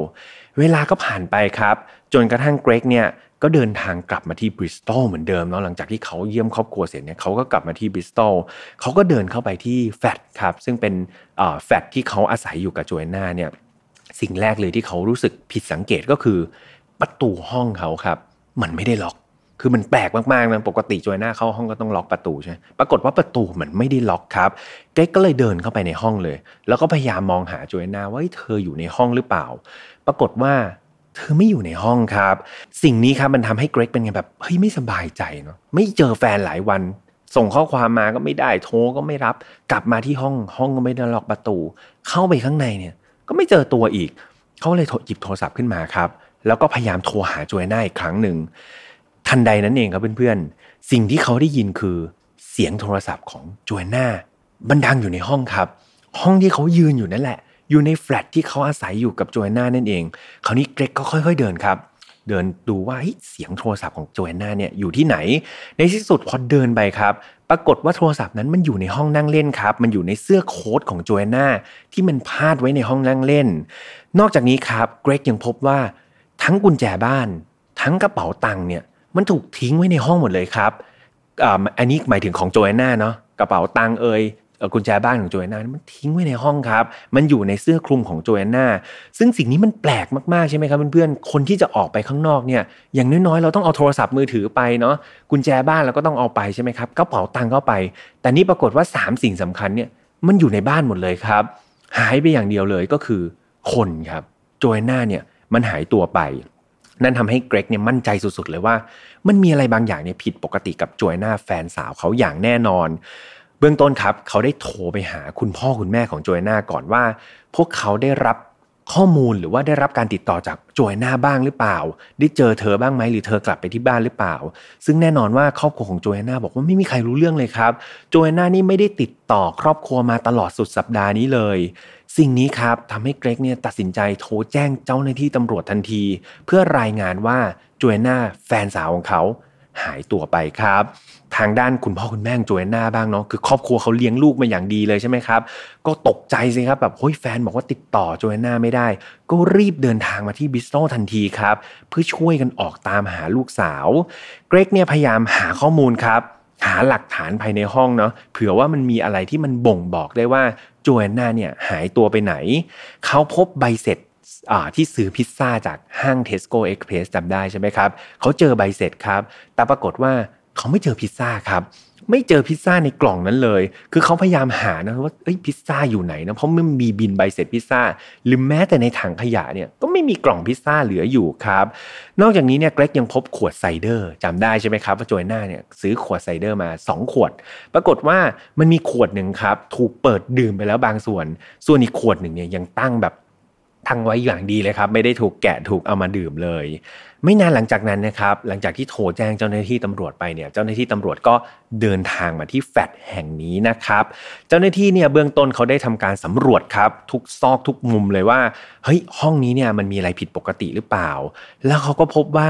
เวลาก็ผ่านไปครับ จนกระทั่งเกรกเนี่ยก็เดินทางกลับมาที่บริสตอลเหมือนเดิมเนาะหลังจากที่เขาเยี่ยมครอบครัวเสร็จเนี่ยเขาก็กลับมาที่บริสตอลเขาก็เดินเข้าไปที่แฟลตครับซึ่งเป็นแฟลตที่เขาอาศัยอยู่กับโจแอนนาเนี่ย สิ่งแรกเลยที่เขารู้สึกผิดสังเกตก็คือ ประตูห้องเขาครับ มันไม่ได้ล็อก คือมันแปลกมากๆนะปกติจอยหน้าเข้าห้องก็ต้องล็อกประตูใช่ปรากฏว่าประตูมันไม่ได้ล็อกครับ เก๊กก็เลยเดินเข้าไปในห้องเลย แล้วก็พยายามมองหาจอยหน้าว่าเธออยู่ในห้องหรือเปล่า ปรากฏว่าเธอไม่อยู่ในห้องครับ สิ่งนี้ครับมันทำให้เกรกเป็นไงแบบเฮ้ยไม่สบายใจเนาะไม่เจอแฟนหลายวัน ส่งข้อความมาก็ไม่ได้โทรก็ไม่รับ กลับมาที่ห้องห้องก็ไม่ได้ล็อกประตู เข้าไปข้างในเนี่ย ก็ไม่เจอตัวอีก เขาเลยหยิบโทรศัพท์ขึ้นมาครับ แล้วก็พยายามโทรหาโจยน่าอีกครั้งหนึ่ง ทันใดนั้นเองครับเพื่อนๆ สิ่งที่เขาได้ยินคือเสียงโทรศัพท์ของโจยน่าบันดังอยู่ในห้องครับ ห้องที่เขายืนอยู่นั่นแหละ อยู่ในแฟลตที่เขาอาศัยอยู่กับโจยน่านั่นเอง คราวนี้เกรกก็ค่อย ๆเดินครับ เดินดูว่าเสียงโทรศัพท์ของโจยน่าเนี่ยอยู่ที่ไหน ในที่สุดพอเดินไปครับ ปรากฏว่าโทรศัพท์นั้นมันอยู่ในห้องนั่งเล่นครับ มันอยู่ในเสื้อโค้ทของโจยน่าที่มันพาดไว้ในห้องนั่งเล่น นอกจากนี้ครับเกรกยังพบว่าทั้งกุญแจบ้าน ทั้งกระเป๋าตังค์เนี่ยมันถูกทิ้งไว้ในห้องหมดเลยครับอันนี้หมายถึงของโจยน่าเนาะกระเป๋าตังค์เอ่ย กุญแจบ้านของโจแอนนามันทิ้งไว้ในห้องครับ มันอยู่ในเสื้อคลุมของโจแอนนาซึ่งสิ่งนี้มันแปลกมากๆใช่ไหมครับเพื่อนๆคนที่จะออกไปข้างนอกเนี่ยอย่างน้อยๆเราต้องเอาโทรศัพท์มือถือไปเนาะกุญแจบ้านเราก็ต้องเอาไปใช่ไหมครับกระเป๋าตังค์ก็ไป แต่นี่ปรากฏว่า 3 สิ่งสำคัญเนี่ยมันอยู่ในบ้านหมดเลยครับ หายไปอย่างเดียวเลยก็คือ คนครับโจแอนนาเนี่ยมันหายตัวไปนั่นทำให้เกรกเนี่ยมั่นใจสุดๆเลยว่า มันมีอะไรบางอย่างเนี่ยผิดปกติกับโจแอนนาแฟนสาวเขาอย่างแน่นอน บื้องต้นครับเขาได้โทรไปหาคุณพ่อคุณแม่ของโจยนาก่อนว่า พวกเขาได้รับข้อมูลหรือว่าได้รับการติดต่อจากโจยนาบ้างหรือเปล่า ได้เจอเธอบ้างไหมหรือเธอกลับไปที่บ้านหรือเปล่า ซึ่งแน่นอนว่าครอบครัวของโจยนาบอกว่าไม่มีใครรู้เรื่องเลยครับ โจยนานี่ไม่ได้ติดต่อครอบครัวมาตลอดสุดสัปดาห์นี้เลย สิ่งนี้ครับทำให้เกรกเนี่ยตัดสินใจโทรแจ้งเจ้าหน้าที่ตำรวจทันที เพื่อรายงานว่าโจยนาแฟนสาวของเขา หายตัวไปครับ ทางด้านคุณพ่อคุณแม่โจเอนนาบ้างเนาะคือครอบครัวเขาเลี้ยงลูกมาอย่างดีเลยใช่ไหมครับ ก็ตกใจสิครับแบบเฮ้ยแฟนบอกว่าติดต่อโจเอนนาไม่ได้ ก็รีบเดินทางมาที่บริสตอลทันทีครับ เพื่อช่วยกันออกตามหาลูกสาว เกรกเนี่ยพยายามหาข้อมูลครับ หาหลักฐานภายในห้องเนาะเผื่อว่ามันมีอะไรที่มันบ่งบอกได้ว่าโจเอนนาเนี่ยหายตัวไปไหน เขาพบใบเสร็จ ที่ซื้อพิซซ่าจากห้าง Tesco Express จำได้ใช่ไหมครับเขาเจอใบเสร็จครับ แต่ปรากฏว่าเขาไม่เจอพิซซ่าครับไม่เจอพิซซ่าในกล่องนั้นเลย คือเขาพยายามหานะว่าเอ้ยพิซซ่าอยู่ไหนนะ เพราะมันมีบินใบเสร็จพิซซ่า หรือแม้แต่ในถังขยะเนี่ย ก็ไม่มีกล่องพิซซ่าเหลืออยู่ครับ นอกจากนี้เนี่ยเกรกยังพบขวดไซเดอร์จำได้ใช่ไหมครับว่าโจยน่าเนี่ยซื้อขวดไซเดอร์มา 2 ขวด ปรากฏว่ามันมีขวดหนึ่งครับ ถูกเปิดดื่มไปแล้วบางส่วน ส่วนอีกขวดหนึ่งเนี่ยยังตั้งแบบ ทั้งไว้อย่างดีเลยครับ ไม่ได้ถูกแกะถูกเอามาดื่มเลย ไม่นานหลังจากนั้นนะครับ หลังจากที่โทรแจ้งเจ้าหน้าที่ตำรวจไปเนี่ย เจ้าหน้าที่ตำรวจก็เดินทางมาที่แฟดแห่งนี้นะครับ เจ้าหน้าที่เนี่ยเบื้องต้นเขาได้ทำการสำรวจครับ ทุกซอกทุกมุมเลยว่า เฮ้ยห้องนี้เนี่ยมันมีอะไรผิดปกติหรือเปล่า แล้วเขาก็พบว่า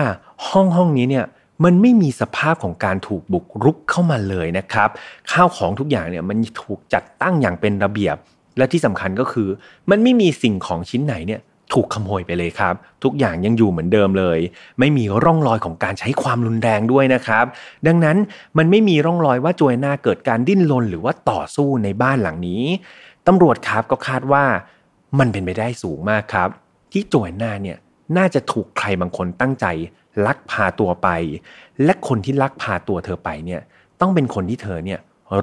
ห้องห้องนี้เนี่ยมันไม่มีสภาพของการถูกบุกรุกเข้ามาเลยนะครับ ข้าวของทุกอย่างเนี่ยมันถูกจัดตั้งอย่างเป็นระเบียบ และที่สำคัญก็คือ มันไม่มีสิ่งของชิ้นไหนเนี่ยถูกขโมยไปเลยครับ ทุกอย่างยังอยู่เหมือนเดิมเลย ไม่มีร่องรอยของการใช้ความรุนแรงด้วยนะครับ ดังนั้นมันไม่มีร่องรอยว่าโจยนาเกิดการดิ้นรนหรือว่าต่อสู้ในบ้านหลังนี้ตำรวจครับก็คาดว่ามันเป็นไปได้สูงมากครับ ที่โจยนาเนี่ยน่าจะถูกใครบางคนตั้งใจ ลักพาตัวไป และคนที่ลักพาตัวเธอไปเนี่ยต้องเป็นคนที่เธอเนี่ย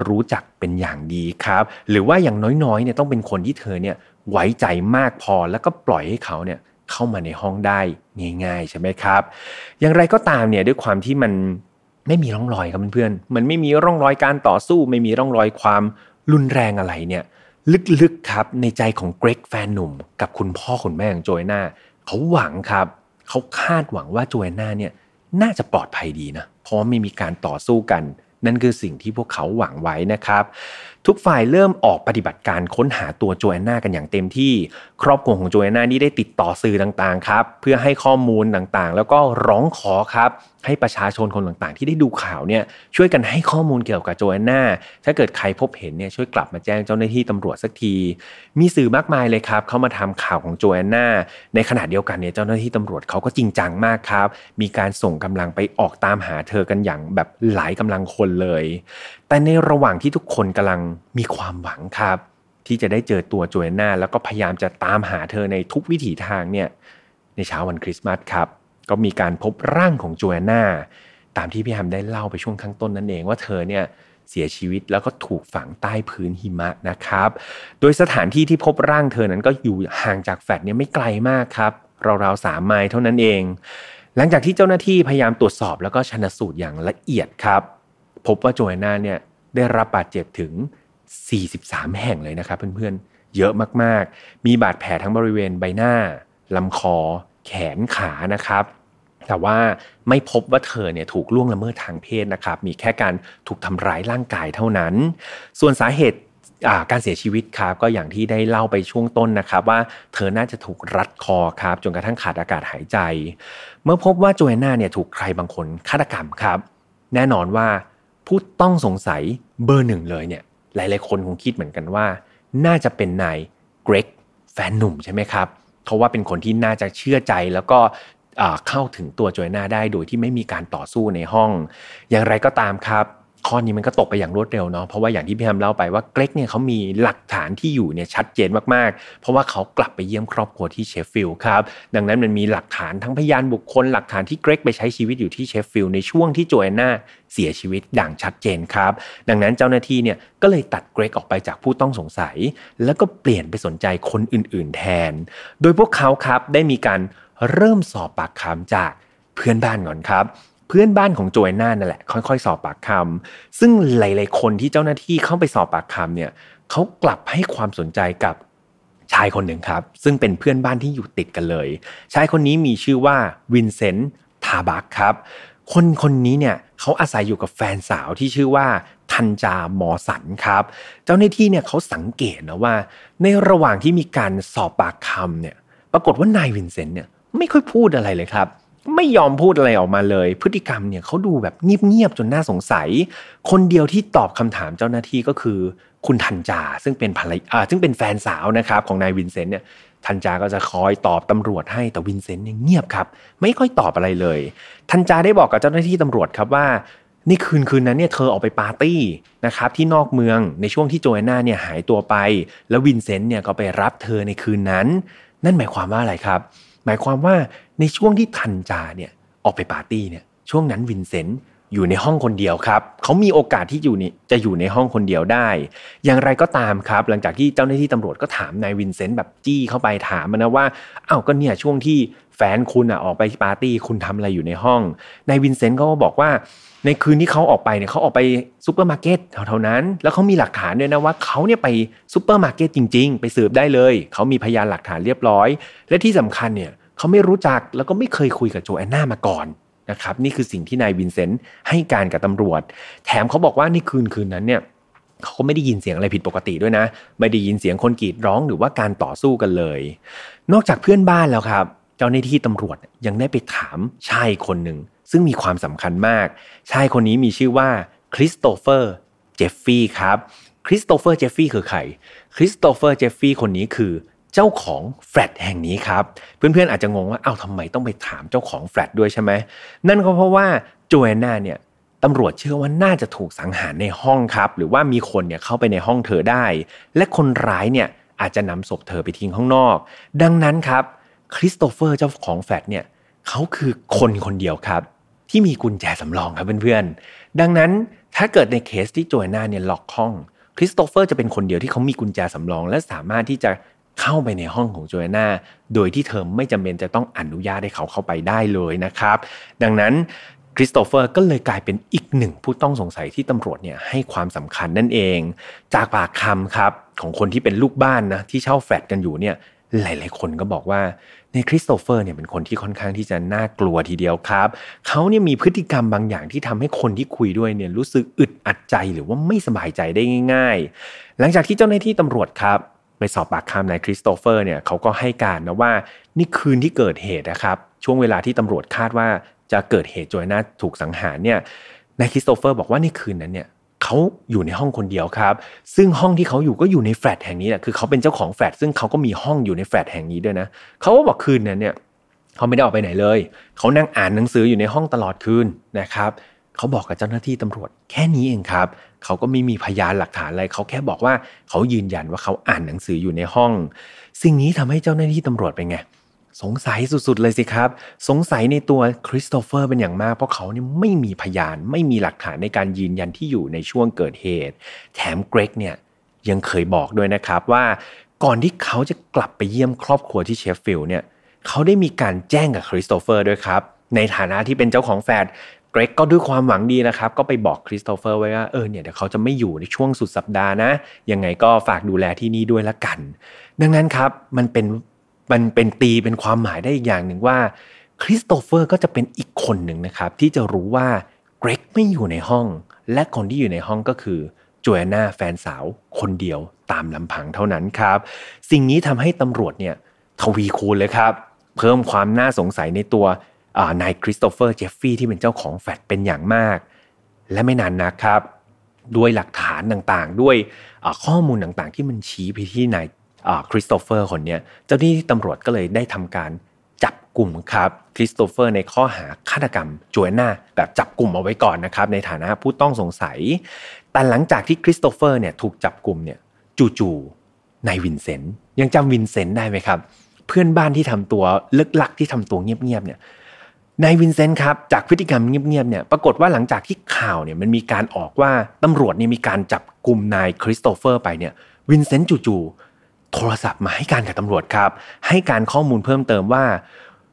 รู้จักเป็นอย่างดีครับ หรือว่าอย่างน้อยๆเนี่ยต้องเป็นคนที่เธอเนี่ยไว้ใจมากพอแล้วก็ปล่อยให้เขาเนี่ยเข้ามาในห้องได้ง่าย ๆ ใช่ไหมครับ อย่างไรก็ตามเนี่ยด้วยความที่มันไม่มีร่องรอยครับเพื่อนๆมันไม่มีร่องรอยการต่อสู้ ไม่มีร่องรอยความรุนแรงอะไรเนี่ยลึกๆครับในใจของเกรกแฟนหนุ่ม กับคุณพ่อคุณแม่ของโจยนาเขาหวังครับเขาคาดหวังว่าโจยนาเนี่ยน่าจะปลอดภัยดีนะเพราะไม่มีการต่อสู้กัน นั่นคือสิ่งที่พวกเขาหวังไว้นะครับ ทุกฝ่ายเริ่มออกปฏิบัติการค้นหาตัวโจแอนนากันอย่างเต็มที่ ครอบครัวของโจแอนนานี่ได้ติดต่อสื่อต่างๆครับ เพื่อให้ข้อมูลต่างๆ แล้วก็ร้องขอครับให้ประชาชนคนต่างๆ ที่ได้ดูข่าวเนี่ยช่วยกันให้ข้อมูลเกี่ยวกับโจแอนนาถ้าเกิดใครพบเห็นเนี่ยช่วยกลับมาแจ้งเจ้าหน้าที่ตำรวจสักที มีสื่อมากมายเลยครับ เข้ามาทำข่าวของโจแอนนาในขณะเดียวกันเนี่ยเจ้าหน้าที่ตำรวจเขาก็จริงจังมากครับ มีการส่งกำลังไปออกตามหาเธอกันอย่างแบบหลายกำลังคนเลย แต่ในระหว่างที่ทุกคนกำลังมีความหวังครับ ที่จะได้เจอตัวโจแอนนาแล้วก็พยายามจะตามหาเธอในทุกวิถีทางเนี่ยในเช้าวันคริสต์มาสครับ ก็มีการพบร่างของโจแอนนาตามที่พี่แฮมได้เล่าไปช่วงข้างต้นนั่นเองว่าเธอเนี่ยเสียชีวิตแล้วก็ถูกฝังใต้พื้นหิมะนะครับ โดยสถานที่ที่พบร่างเธอนั้นก็อยู่ห่างจากแฟลตเนี่ยไม่ไกลมากครับราวๆสามไมล์เท่านั้นเอง หลังจากที่เจ้าหน้าที่พยายามตรวจสอบแล้วก็ชันสูตรอย่างละเอียดครับ พบว่าโจแอนนาเนี่ยได้รับบาดเจ็บถึง 43 แห่งเลยนะครับเพื่อนๆ เยอะมากๆ มีบาดแผลทั้งบริเวณใบหน้าลำคอ แขนขานะครับแต่ว่าไม่พบว่าเธอเนี่ยถูกล่วงละเมิดทางเพศนะครับ มีแค่การถูกทำร้ายร่างกายเท่านั้น ส่วนสาเหตุการเสียชีวิตครับก็อย่างที่ได้เล่าไปช่วงต้นนะครับ ว่าเธอน่าจะถูกรัดคอครับจนกระทั่งขาดอากาศหายใจ เมื่อพบว่าโจแอนนาเนี่ยถูกใครบางคนฆาตกรรมครับ แน่นอนว่าผู้ต้องสงสัยเบอร์หนึ่งเลยเนี่ยหลายๆคนคงคิดเหมือนกันว่า น่าจะเป็นนายเกรกแฟนหนุ่มใช่ไหมครับ เพราะว่าเป็นคนที่น่าจะเชื่อใจแล้วก็เข้าถึงตัวโจแอนนาได้โดยที่ไม่มีการต่อสู้ในห้อง อย่างไรก็ตามครับ ข้อนี้มันก็ตกไปอย่างรวดเร็วเนาะเพราะว่าอย่างที่พี่แฮมเล่าไปว่าเกรกเนี่ยเขามีหลักฐานที่อยู่เนี่ยชัดเจนมากๆ เพราะว่าเขากลับไปเยี่ยมครอบครัวที่เชฟฟิลด์ครับดังนั้นมันมีหลักฐานทั้งพยานบุคคลหลักฐานที่เกรกไปใช้ชีวิตอยู่ที่เชฟฟิลด์ในช่วงที่โจแอนนาเสียชีวิตอย่างชัดเจนครับ ดังนั้นเจ้าหน้าที่เนี่ยก็เลยตัดเกรกออกไปจากผู้ต้องสงสัย แล้วก็เปลี่ยนไปสนใจคนอื่น ๆ แทน โดยพวกเขาครับได้มีการเริ่มสอบปากคำจากเพื่อนบ้านก่อนครับ พื่อนบ้านของโจแอนนานั่นแหละค่อยๆ สอบปากคำซึ่งหลาย ๆ คนที่เจ้าหน้าที่เข้าไปสอบปากคำเนี่ยเขากลับให้ความสนใจกับชายคนหนึ่งครับ ซึ่งเป็นเพื่อนบ้านที่อยู่ติดกันเลย ชายคนนี้มีชื่อว่าวินเซนต์ทาบักครับ คนคนนี้เนี่ยเขาอาศัยอยู่กับแฟนสาวที่ชื่อว่าทันจามอสันครับ เจ้าหน้าที่เนี่ยเขาสังเกตนะว่า ในระหว่างที่มีการสอบปากคำเนี่ย ปรากฏว่านายวินเซนต์เนี่ยไม่ค่อยพูดอะไรเลยครับ ไม่ยอมพูดอะไรออกมาเลย พฤติกรรมเนี่ยเขาดูแบบเงียบๆจนน่าสงสัย คนเดียวที่ตอบคำถามเจ้าหน้าที่ก็คือ คุณทันจา ซึ่งเป็นภรรยาซึ่งเป็นแฟนสาวนะครับของนายวินเซนต์เนี่ยทันจาก็จะคอยตอบตำรวจให้แต่วินเซนต์เนี่ยเงียบครับ ไม่ค่อยตอบอะไรเลย ทันจาได้บอกกับเจ้าหน้าที่ตำรวจครับว่านี่คืนคืนนั้นเนี่ยเธอออกไปปาร์ตี้นะครับที่นอกเมืองในช่วงที่โจเอน่าเนี่ยหายตัวไป แล้ววินเซนต์เนี่ยก็ไปรับเธอในคืนนั้น นั่นหมายความว่าอะไรครับ หมายความว่าในช่วงที่ทันจาเนี่ยออกไปปาร์ตี้เนี่ยช่วงนั้นวินเซนต์อยู่ในห้องคนเดียวครับเขามีโอกาสที่อยู่นี่จะอยู่ในห้องคนเดียวได้ อย่างไรก็ตามครับ หลังจากที่เจ้าหน้าที่ตำรวจก็ถามนายวินเซนต์แบบจี้เข้าไปถามมันนะว่าอ้าวก็เนี่ยช่วงที่แฟนคุณอะออกไปปาร์ตี้คุณทำอะไรอยู่ในห้องนายวินเซนต์ก็บอกว่า ในคืนที่เขาออกไปเนี่ยเขาออกไปซูเปอร์มาร์เก็ตเท่านั้น แล้วเขามีหลักฐานด้วยนะว่าเขาเนี่ยไปซูเปอร์มาร์เก็ตจริง ๆ ไปสืบได้เลย เขามีพยานหลักฐานเรียบร้อย และที่สำคัญเนี่ยเขาไม่รู้จักแล้วก็ไม่เคยคุยกับโจแอนนามาก่อนนะครับนี่คือสิ่งที่นายวินเซนต์ให้การกับตำรวจ แถมเขาบอกว่าในคืนคืนนั้นเนี่ยเขาก็ไม่ได้ยินเสียงอะไรผิดปกติด้วยนะ ไม่ได้ยินเสียงคนกรีดร้องหรือว่าการต่อสู้กันเลย นอกจากเพื่อนบ้านแล้วครับ เจ้าหน้าที่ตำรวจยังได้ไปถามชายคนหนึ่ง ซึ่งมีความสำคัญมาก ชายคนนี้มีชื่อว่าคริสโตเฟอร์เจฟฟี่ครับคริสโตเฟอร์เจฟฟี่คือใครคริสโตเฟอร์เจฟฟี่คนนี้คือเจ้าของแฟลตแห่งนี้ครับ เพื่อนๆอาจจะงงว่าเอ้าทำไมต้องไปถามเจ้าของแฟลตด้วยใช่ไหมนั่นก็เพราะว่าโจแอนนาเนี่ยตำรวจเชื่อว่าน่าจะถูกสังหารในห้องครับ หรือว่ามีคนเนี่ยเข้าไปในห้องเธอได้ และคนร้ายเนี่ยอาจจะนำศพเธอไปทิ้งข้างนอก ดังนั้นครับคริสโตเฟอร์เจ้าของแฟลตเนี่ยเขาคือคนคนเดียวครับ ที่มีกุญแจสำรองครับเพื่อนๆ ดังนั้นถ้าเกิดในเคสที่โจแอนนาเนี่ยล็อกห้องคริสโตเฟอร์จะเป็นคนเดียวที่เขามีกุญแจสำรอง และสามารถที่จะเข้าไปในห้องของโจแอนนาโดยที่เธอไม่จำเป็นจะต้องอนุญาตให้เขาเข้าไปได้เลยนะครับ ดังนั้นคริสโตเฟอร์ก็เลยกลายเป็นอีกหนึ่งผู้ต้องสงสัยที่ตำรวจเนี่ยให้ความสำคัญนั่นเอง จากปากคำครับของคนที่เป็นลูกบ้านนะที่เช่าแฟลตกันอยู่เนี่ย หลาย ๆ คนก็บอกว่าในคริสโตเฟอร์เนี่ยเป็นคนที่ค่อนข้างที่จะน่ากลัวทีเดียวครับ เขาเนี่ยมีพฤติกรรมบางอย่างที่ทำให้คนที่คุยด้วยเนี่ยรู้สึกอึดอัดใจหรือว่าไม่สบายใจได้ง่าย ๆ หลังจากที่เจ้าหน้าที่ตำรวจครับไปสอบปากคำนายคริสโตเฟอร์เนี่ยเขาก็ให้การนะว่านี่คืนที่เกิดเหตุนะครับ ช่วงเวลาที่ตำรวจคาดว่าจะเกิดเหตุโจยนาถูกสังหารเนี่ยนายคริสโตเฟอร์บอกว่าในคืนนั้นเนี่ย เขาอยู่ในห้องคนเดียวครับ ซึ่งห้องที่เขาอยู่ก็อยู่ในแฟลตแห่งนี้แหละคือเขาเป็นเจ้าของแฟลตซึ่งเขาก็มีห้องอยู่ในแฟลตแห่งนี้ด้วยนะเขาก็บอกคืนนั้นเนี่ยเขาไม่ได้ออกไปไหนเลย เขานั่งอ่านหนังสืออยู่ในห้องตลอดคืนนะครับเขาบอกกับเจ้าหน้าที่ตำรวจแค่นี้เองครับ เขาก็ไม่มีพยานหลักฐานอะไร เขาแค่บอกว่าเขายืนยันว่าเขาอ่านหนังสืออยู่ในห้อง สิ่งนี้ทำให้เจ้าหน้าที่ตำรวจเป็นไง สงสัยสุดๆเลยสิครับ สงสัยในตัวคริสโตเฟอร์เป็นอย่างมาก เพราะเขาเนี่ยไม่มีพยานไม่มีหลักฐานในการยืนยันที่อยู่ในช่วงเกิดเหตุ แถมเกรกเนี่ยยังเคยบอกด้วยนะครับว่าก่อนที่เขาจะกลับไปเยี่ยมครอบครัวที่เชฟฟิลด์เนี่ยเขาได้มีการแจ้งกับคริสโตเฟอร์ด้วยครับ ในฐานะที่เป็นเจ้าของแฟลตเกรกก็ด้วยความหวังดีนะครับ ก็ไปบอกคริสโตเฟอร์ไว้ว่าเออเนี่ยเดี๋ยวเขาจะไม่อยู่ในช่วงสุดสัปดาห์นะ ยังไงก็ฝากดูแลที่นี่ด้วยละกัน ดังนั้นครับมันเป็น มันเป็นตีเป็นความหมายได้อีกอย่างหนึ่งว่าคริสโตเฟอร์ก็จะเป็นอีกคนหนึ่งนะครับ ที่จะรู้ว่าเกรกไม่อยู่ในห้อง และคนที่อยู่ในห้องก็คือโจแอนนาแฟนสาวคนเดียวตามลำพังเท่านั้นครับ สิ่งนี้ทำให้ตำรวจเนี่ยทวีคูณเลยครับ เพิ่มความน่าสงสัยในตัวนายคริสโตเฟอร์เจฟฟี่ที่เป็นเจ้าของแฟลตเป็นอย่างมาก และไม่นานนะครับ ด้วยหลักฐานต่างๆ ด้วยข้อมูลต่างๆ ที่มันชี้ไปที่นาย คริสโตเฟอร์คนนี้เจ้าหน้าที่ตำรวจก็เลยได้ทำการจับกลุ่มครับคริสโตเฟอร์ในข้อหาฆาตกรรมโจแอนนาแบบจับกลุ่มเอาไว้ก่อนนะครับ ในฐานะผู้ต้องสงสัย แต่หลังจากที่คริสโตเฟอร์เนี่ยถูกจับกลุ่มเนี่ยจู่ๆนายวินเซนต์ยังจำวินเซนต์ได้ไหมครับ เพื่อนบ้านที่ทำตัวลึกลับที่ทำตัวเงียบๆเนี่ยนายวินเซนต์ครับจากพฤติกรรมเงียบๆเนี่ยปรากฏว่าหลังจากที่ข่าวเนี่ยมันมีการออกว่าตำรวจเนี่ยมีการจับกลุ่มนายคริสโตเฟอร์ไปเนี่ยวินเซนต์จู่ๆ โทรศัพท์มาให้การกับตำรวจครับ ให้การข้อมูลเพิ่มเติมว่า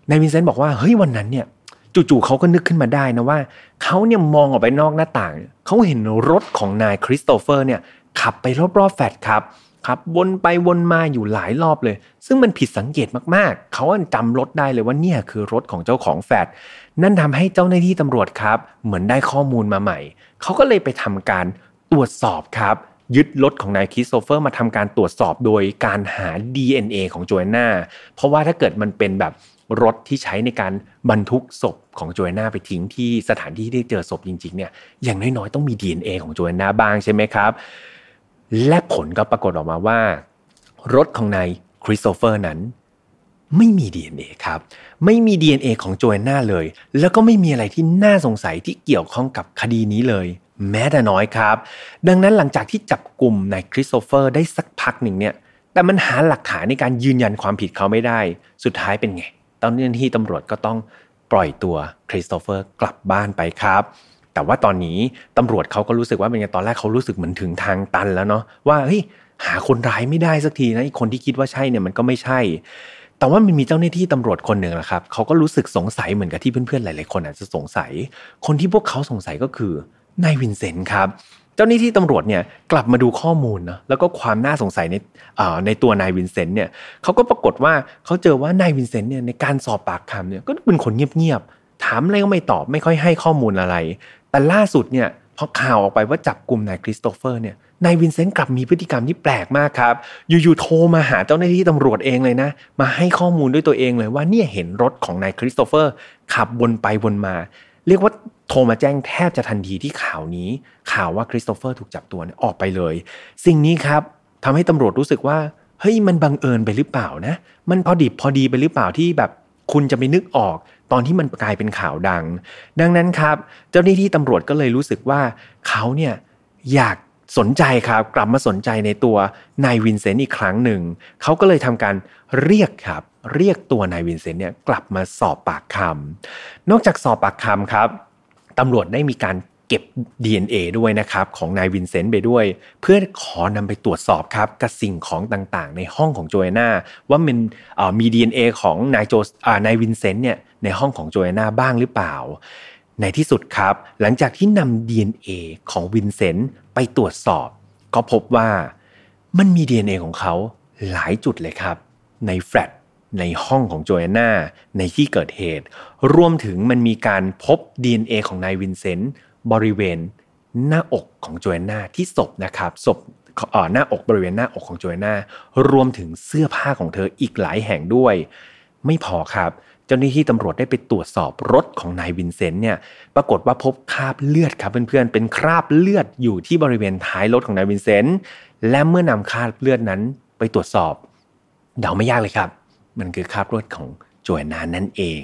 นายวินเซนต์บอกว่าเฮ้ยวันนั้นเนี่ยจู่ๆเขาก็นึกขึ้นมาได้นะว่าเขาเนี่ยมองออกไปนอกหน้าต่าง เขาเห็นรถของนายคริสโตเฟอร์เนี่ยขับไปรอบๆแฟลตครับครับวนไปวนมาอยู่หลายรอบเลย ซึ่งมันผิดสังเกตมากๆ เขาจำรถได้เลยว่าเนี่ยคือรถของเจ้าของแฟลตนั่นทำให้เจ้าหน้าที่ตำรวจครับ เหมือนได้ข้อมูลมาใหม่ เขาก็เลยไปทำการตรวจสอบครับ ยึดรถของนายคริสโตเฟอร์มาทำการตรวจสอบโดยการหา DNA ของโจเอนนาเพราะว่าถ้าเกิดมันเป็นแบบรถที่ใช้ในการบรรทุกศพของโจเอนนาไปทิ้งที่สถานที่ที่เจอศพจริงๆเนี่ยอย่างน้อยๆต้องมี DNA ของโจเอนนาบ้างใช่ไหมครับ และผลก็ปรากฏออกมาว่า รถของนายคริสโตเฟอร์นั้นไม่มี DNA ครับ ไม่มี DNA ของโจแอนนาเลย แล้วก็ไม่มีอะไรที่น่าสงสัยที่เกี่ยวข้องกับคดีนี้เลย แม้แต่น้อยครับ ดังนั้นหลังจากที่จับกลุ่มนายคริสโตเฟอร์ได้สักพักหนึ่งเนี่ย แต่มันหาหลักฐานในการยืนยันความผิดเขาไม่ได้ สุดท้ายเป็นไงตอนนี้ที่ตำรวจก็ต้องปล่อยตัวคริสโตเฟอร์กลับบ้านไปครับ แต่ว่าตอนนี้ตำรวจเขาก็รู้สึกว่าเป็นไงตอนแรกเขารู้สึกเหมือนถึงทางตันแล้วเนาะว่าเฮ้ยหาคนร้ายไม่ได้สักทีนะคนที่คิดว่าใช่เนี่ยมันก็ไม่ใช่ แต่ว่ามันมีเจ้าหน้าที่ตำรวจคนหนึ่งนะครับเขาก็รู้สึกสงสัยเหมือนกับที่เพื่อนๆหลาย ๆ คนอาจจะสงสัย คนที่พวกเขาสงสัยก็คือ นายวินเซนต์ครับเจ้าหน้าที่ตำรวจเนี่ยกลับมาดูข้อมูลนะแล้วก็ความน่าสงสัยในในตัวนายวินเซนต์เนี่ยเขาก็ปรากฏว่าเขาเจอว่านายวินเซนต์เนี่ยในการสอบปากคำเนี่ยก็เป็นคนเงียบๆถามอะไรก็ไม่ตอบไม่ค่อยให้ข้อมูลอะไร แต่ล่าสุดเนี่ยพอข่าวออกไปว่าจับกลุ่มนายคริสโตเฟอร์เนี่ยนายวินเซนต์กลับมีพฤติกรรมที่แปลกมากครับ อยู่ๆโทรมาหาเจ้าหน้าที่ตำรวจเองเลยนะ มาให้ข้อมูลด้วยตัวเองเลยว่าเนี่ยเห็นรถของนายคริสโตเฟอร์ขับวนไปวนมา เรียกว่าโทรมาแจ้งแทบจะทันทีที่ข่าวนี้ ข่าวว่าคริสโตเฟอร์ถูกจับตัวออกไปเลย สิ่งนี้ครับทำให้ตำรวจรู้สึกว่าเฮ้ยมันบังเอิญไปหรือเปล่านะ มันพอดิบพอดีไปหรือเปล่าที่แบบคุณจะไปนึกออกตอนที่มันกลายเป็นข่าวดัง ดังนั้นครับ เจ้าหน้าที่ตำรวจก็เลยรู้สึกว่าเขาเนี่ยอยากสนใจครับ กลับมาสนใจในตัวนายวินเซนต์อีกครั้งหนึ่ง เขาก็เลยทำการเรียกครับเรียกตัวนายวินเซนต์เนี่ยกลับมาสอบปากคำนอกจากสอบปากคำครับตำรวจได้มีการเก็บ DNA ด้วยนะครับของนายวินเซนต์ไปด้วย เพื่อขอนำไปตรวจสอบครับกับสิ่งของต่างๆ ในห้องของโจแอนนาว่ามันมี DNA ของนายโจนายวินเซนต์เนี่ยในห้องของโจแอนนาบ้างหรือเปล่า ในที่สุดครับ หลังจากที่นำ DNA ของวินเซนต์ไปตรวจสอบ ก็พบว่ามันมี DNA ของเขาหลายจุดเลยครับ ในแฟลต ในห้องของโจแอนนาในที่เกิดเหตุ รวมถึงมันมีการพบ DNA ของนายวินเซนต์บริเวณหน้าอกของโจแอนนาที่ศพนะครับศพหน้าอกบริเวณหน้าอกของโจแอนนารวมถึงเสื้อผ้าของเธออีกหลายแห่งด้วย ไม่พอครับเจ้าหน้าที่ตำรวจได้ไปตรวจสอบรถของนายวินเซนต์เนี่ยปรากฏว่าพบคราบเลือดครับเพื่อนๆเป็นคราบเลือดอยู่ที่บริเวณท้ายรถของนายวินเซนต์และเมื่อนำคราบเลือดนั้นไปตรวจสอบ เดาไม่ยากเลยครับ มันคือคราบเลือดของโจแอนนานั่นเอง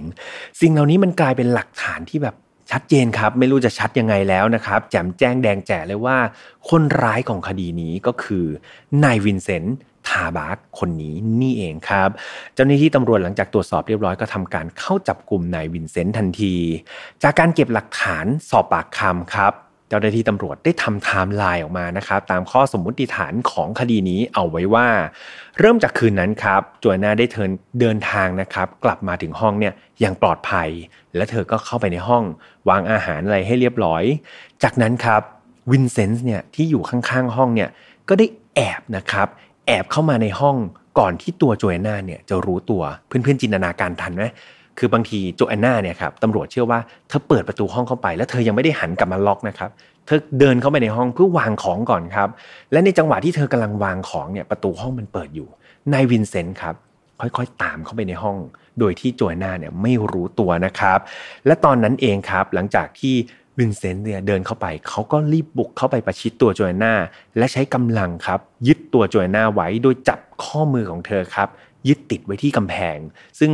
สิ่งเหล่านี้มันกลายเป็นหลักฐานที่แบบชัดเจนครับ ไม่รู้จะชัดยังไงแล้วนะครับ แจ่มแจ้งแดงแจ๋เลยว่า คนร้ายของคดีนี้ก็คือนายวินเซนต์ทาบาร์กคนนี้นี่เองครับ เจ้าหน้าที่ตำรวจหลังจากตรวจสอบเรียบร้อยก็ทำการเข้าจับกลุ่มนายวินเซนต์ทันที จากการเก็บหลักฐานสอบปากคำครับ เจ้าหน้าที่ตำรวจได้ทำไทม์ไลน์ออกมานะครับตามข้อสมมุติฐานของคดีนี้เอาไว้ว่า เริ่มจากคืนนั้นครับโจแอนนาได้เทินเดินทางนะครับ กลับมาถึงห้องเนี่ยอย่างปลอดภัย และเธอก็เข้าไปในห้อง วางอาหารอะไรให้เรียบร้อย จากนั้นครับวินเซนต์เนี่ยที่อยู่ข้างๆห้องเนี่ยก็ได้แอบนะครับ แอบเข้ามาในห้องก่อนที่ตัวโจแอนนาเนี่ยจะรู้ตัวเพื่อนๆจินตนาการทันไหม คือบางทีโจแอนนาเนี่ยครับตำรวจเชื่อว่าเธอเปิดประตูห้องเข้าไป แล้วเธอยังไม่ได้หันกลับมาล็อกนะครับเธอเดินเข้าไปในห้องเพื่อวางของก่อนครับ และในจังหวะที่เธอกำลังวางของเนี่ยประตูห้องมันเปิดอยู่นายวินเซนต์ครับค่อยๆ ตามเข้าไปในห้อง โดยที่โจแอนนาเนี่ยไม่รู้ตัวนะครับ และตอนนั้นเองครับหลังจากที่วินเซนต์เนี่ยเดินเข้าไปเขาก็รีบบุกเข้าไปประชิดตัวโจแอนนาและใช้กำลังครับ ยึดตัวโจแอนนาไว้โดยจับข้อมือของเธอครับยึดติดไว้ที่กำแพง ซึ่ง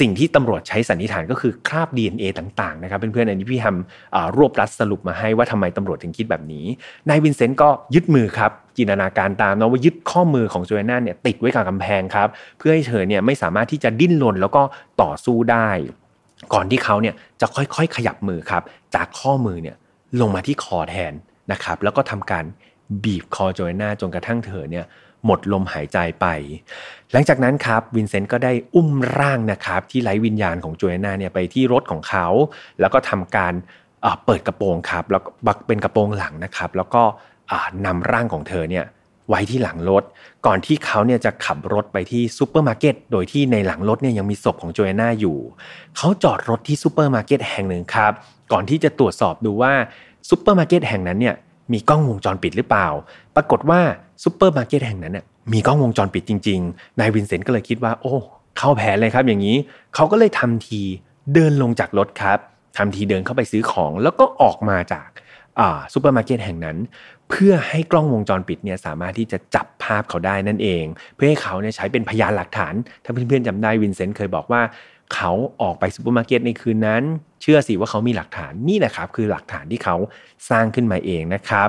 สิ่งที่ตำรวจใช้สันนิษฐานก็คือคราบ DNA ต่างๆนะครับเพื่อนๆอันนี้พี่ทำรวบรัดสรุปมาให้ว่าทำไมตำรวจถึงคิดแบบนี้นายวินเซนต์ก็ยึดมือครับจินตนาการตามนะว่ายึดข้อมือของโจแอนนาเนี่ยติดไว้กับกำแพงครับเพื่อให้เธอเนี่ยไม่สามารถที่จะดิ้นรนแล้วก็ต่อสู้ได้ ก่อนที่เขาเนี่ยจะค่อยๆขยับมือครับ จากข้อมือเนี่ยลงมาที่คอแทนนะครับแล้วก็ทำการบีบคอโจแอนนาจนกระทั่งเธอเนี่ย หมดลมหายใจไป หลังจากนั้นครับวินเซนต์ก็ได้อุ้มร่างนะครับที่ไร้วิญญาณของโจแอนนาเนี่ยไปที่รถของเขา แล้วก็ทำการเปิดกระโปรงครับแล้วเป็นกระโปรงหลังนะครับ แล้วก็นำร่างของเธอเนี่ยไว้ที่หลังรถ ก่อนที่เขาเนี่ยจะขับรถไปที่ซูเปอร์มาร์เก็ตโดยที่ในหลังรถเนี่ยยังมีศพของโจแอนนาอยู่ เขาจอดรถที่ซูเปอร์มาร์เก็ตแห่งหนึ่งครับ ก่อนที่จะตรวจสอบดูว่าซูเปอร์มาร์เก็ตแห่งนั้นเนี่ย มีกล้องวงจรปิดหรือเปล่า ปรากฏว่าซูเปอร์มาร์เก็ตแห่งนั้นเนี่ยมีกล้องวงจรปิดจริงๆ นายวินเซนต์ก็เลยคิดว่า โอ้ เข้าแผนเลยครับอย่างนี้ เขาก็เลยทำทีเดินลงจากรถครับทำทีเดินเข้าไปซื้อของ แล้วก็ออกมาจากซูเปอร์มาร์เก็ตแห่งนั้น เพื่อให้กล้องวงจรปิดเนี่ยสามารถที่จะจับภาพเขาได้นั่นเอง เพื่อให้เขาเนี่ยใช้เป็นพยานหลักฐาน ถ้าเพื่อนๆจำได้วินเซนต์เคยบอกว่า เขาออกไปซูเปอร์มาร์เก็ตในคืนนั้น เชื่อสิว่าเขามีหลักฐานนี่แหละครับ คือหลักฐานที่เขาสร้างขึ้นมาเองนะครับ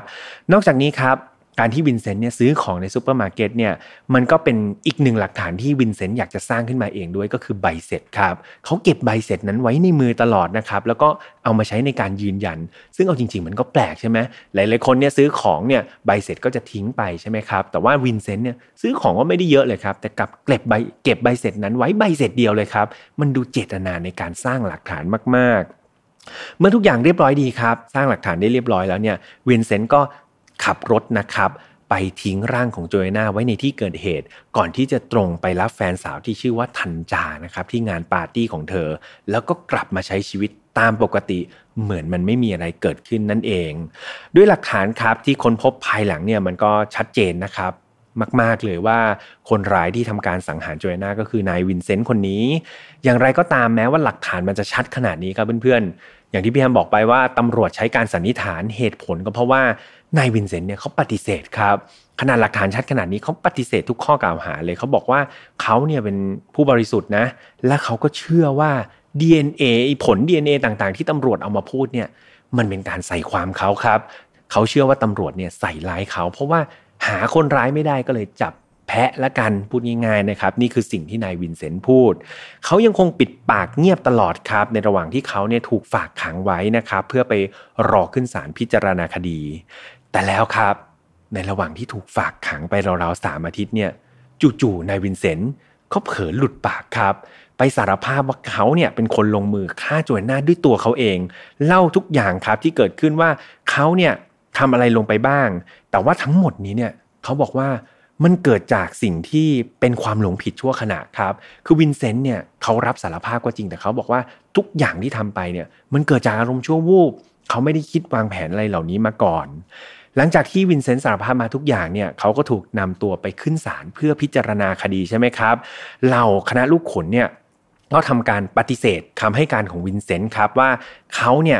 นอกจากนี้ครับ การที่วินเซนต์เนี่ยซื้อของในซูเปอร์มาร์เก็ตเนี่ยมันก็เป็นอีกหนึ่งหลักฐานที่วินเซนต์อยากจะสร้างขึ้นมาเองด้วยก็คือใบเสร็จครับเขาเก็บใบเสร็จนั้นไว้ในมือตลอดนะครับแล้วก็เอามาใช้ในการยืนยัน ซึ่งเอาจริง ๆ มันก็แปลกใช่ไหมหลายๆคนเนี่ยซื้อของเนี่ยใบเสร็จก็จะทิ้งไปใช่ไหมครับแต่ว่าวินเซนต์เนี่ยซื้อของก็ไม่ได้เยอะเลยครับแต่กลับเก็บใบเก็บใบเสร็จนั้นไว้ใบเสร็จเดียวเลยครับมันดูเจตนาในการสร้างหลักฐานมาก ๆเมื่อทุกอย่างเรียบร้อยดีครับ สร้างหลักฐานได้เรียบร้อยแล้วเนี่ยวินเซนต์ก็ ขับรถนะครับ ไปทิ้งร่างของโจแอนนาไว้ในที่เกิดเหตุ ก่อนที่จะตรงไปรับแฟนสาวที่ชื่อว่าทันจานะครับที่งานปาร์ตี้ของเธอ แล้วก็กลับมาใช้ชีวิตตามปกติเหมือนมันไม่มีอะไรเกิดขึ้นนั่นเอง ด้วยหลักฐานครับที่ค้นพบภายหลังเนี่ยมันก็ชัดเจนนะครับมาก ๆ เลยว่าคนร้ายที่ทำการสังหารโจแอนนาก็คือนายวินเซนต์คนนี้ อย่างไรก็ตามแม้ว่าหลักฐานมันจะชัดขนาดนี้ครับเพื่อนๆ อย่างที่พี่แฮมบอกไปว่าตำรวจใช้การสันนิษฐานเหตุผลก็เพราะว่า นายวินเซนต์เนี่ยเขาปฏิเสธครับขนาดหลักฐานชัดขนาดนี้เขาปฏิเสธทุกข้อกล่าวหาเลยเขาบอกว่าเขาเนี่ยเป็นผู้บริสุทธิ์นะ และเขาก็เชื่อว่า DNA ผล DNA ต่างๆ ที่ตำรวจเอามาพูดเนี่ยมันเป็นการใส่ความเขาครับ เขาเชื่อว่าตำรวจเนี่ยใส่ร้ายเขา เพราะว่าหาคนร้ายไม่ได้ก็เลยจับแพะละกันพูดง่ายๆนะครับ นี่คือสิ่งที่นายวินเซนต์พูด เขายังคงปิดปากเงียบตลอดครับ ในระหว่างที่เขาเนี่ยถูกฝากขังไว้นะครับ เพื่อไปรอขึ้นศาลพิจารณาคดี แต่แล้วครับ ในระหว่างที่ถูกฝากขังไปราวๆสามอาทิตย์เนี่ย จู่ๆนายวินเซนต์เขาเผลอหลุดปากครับ ไปสารภาพว่าเขาเนี่ยเป็นคนลงมือฆ่าโจแอนนาด้วยตัวเขาเอง เล่าทุกอย่างครับที่เกิดขึ้นว่าเขาเนี่ยทำอะไรลงไปบ้าง แต่ว่าทั้งหมดนี้เนี่ยเขาบอกว่ามันเกิดจากสิ่งที่เป็นความหลงผิดชั่วขณะครับ คือวินเซนต์เนี่ยเขารับสารภาพก็จริงแต่เขาบอกว่าทุกอย่างที่ทำไปเนี่ยมันเกิดจากอารมณ์ชั่ววูบเขาไม่ได้คิดวางแผนอะไรเหล่านี้มาก่อน หลังจากที่วินเซนต์สารภาพมาทุกอย่างเนี่ยเขาก็ถูกนำตัวไปขึ้นศาลเพื่อพิจารณาคดีใช่ไหมครับเหล่าคณะลูกขุนเนี่ยก็ทำการปฏิเสธคำให้การของวินเซนต์ครับว่าเขาเนี่ย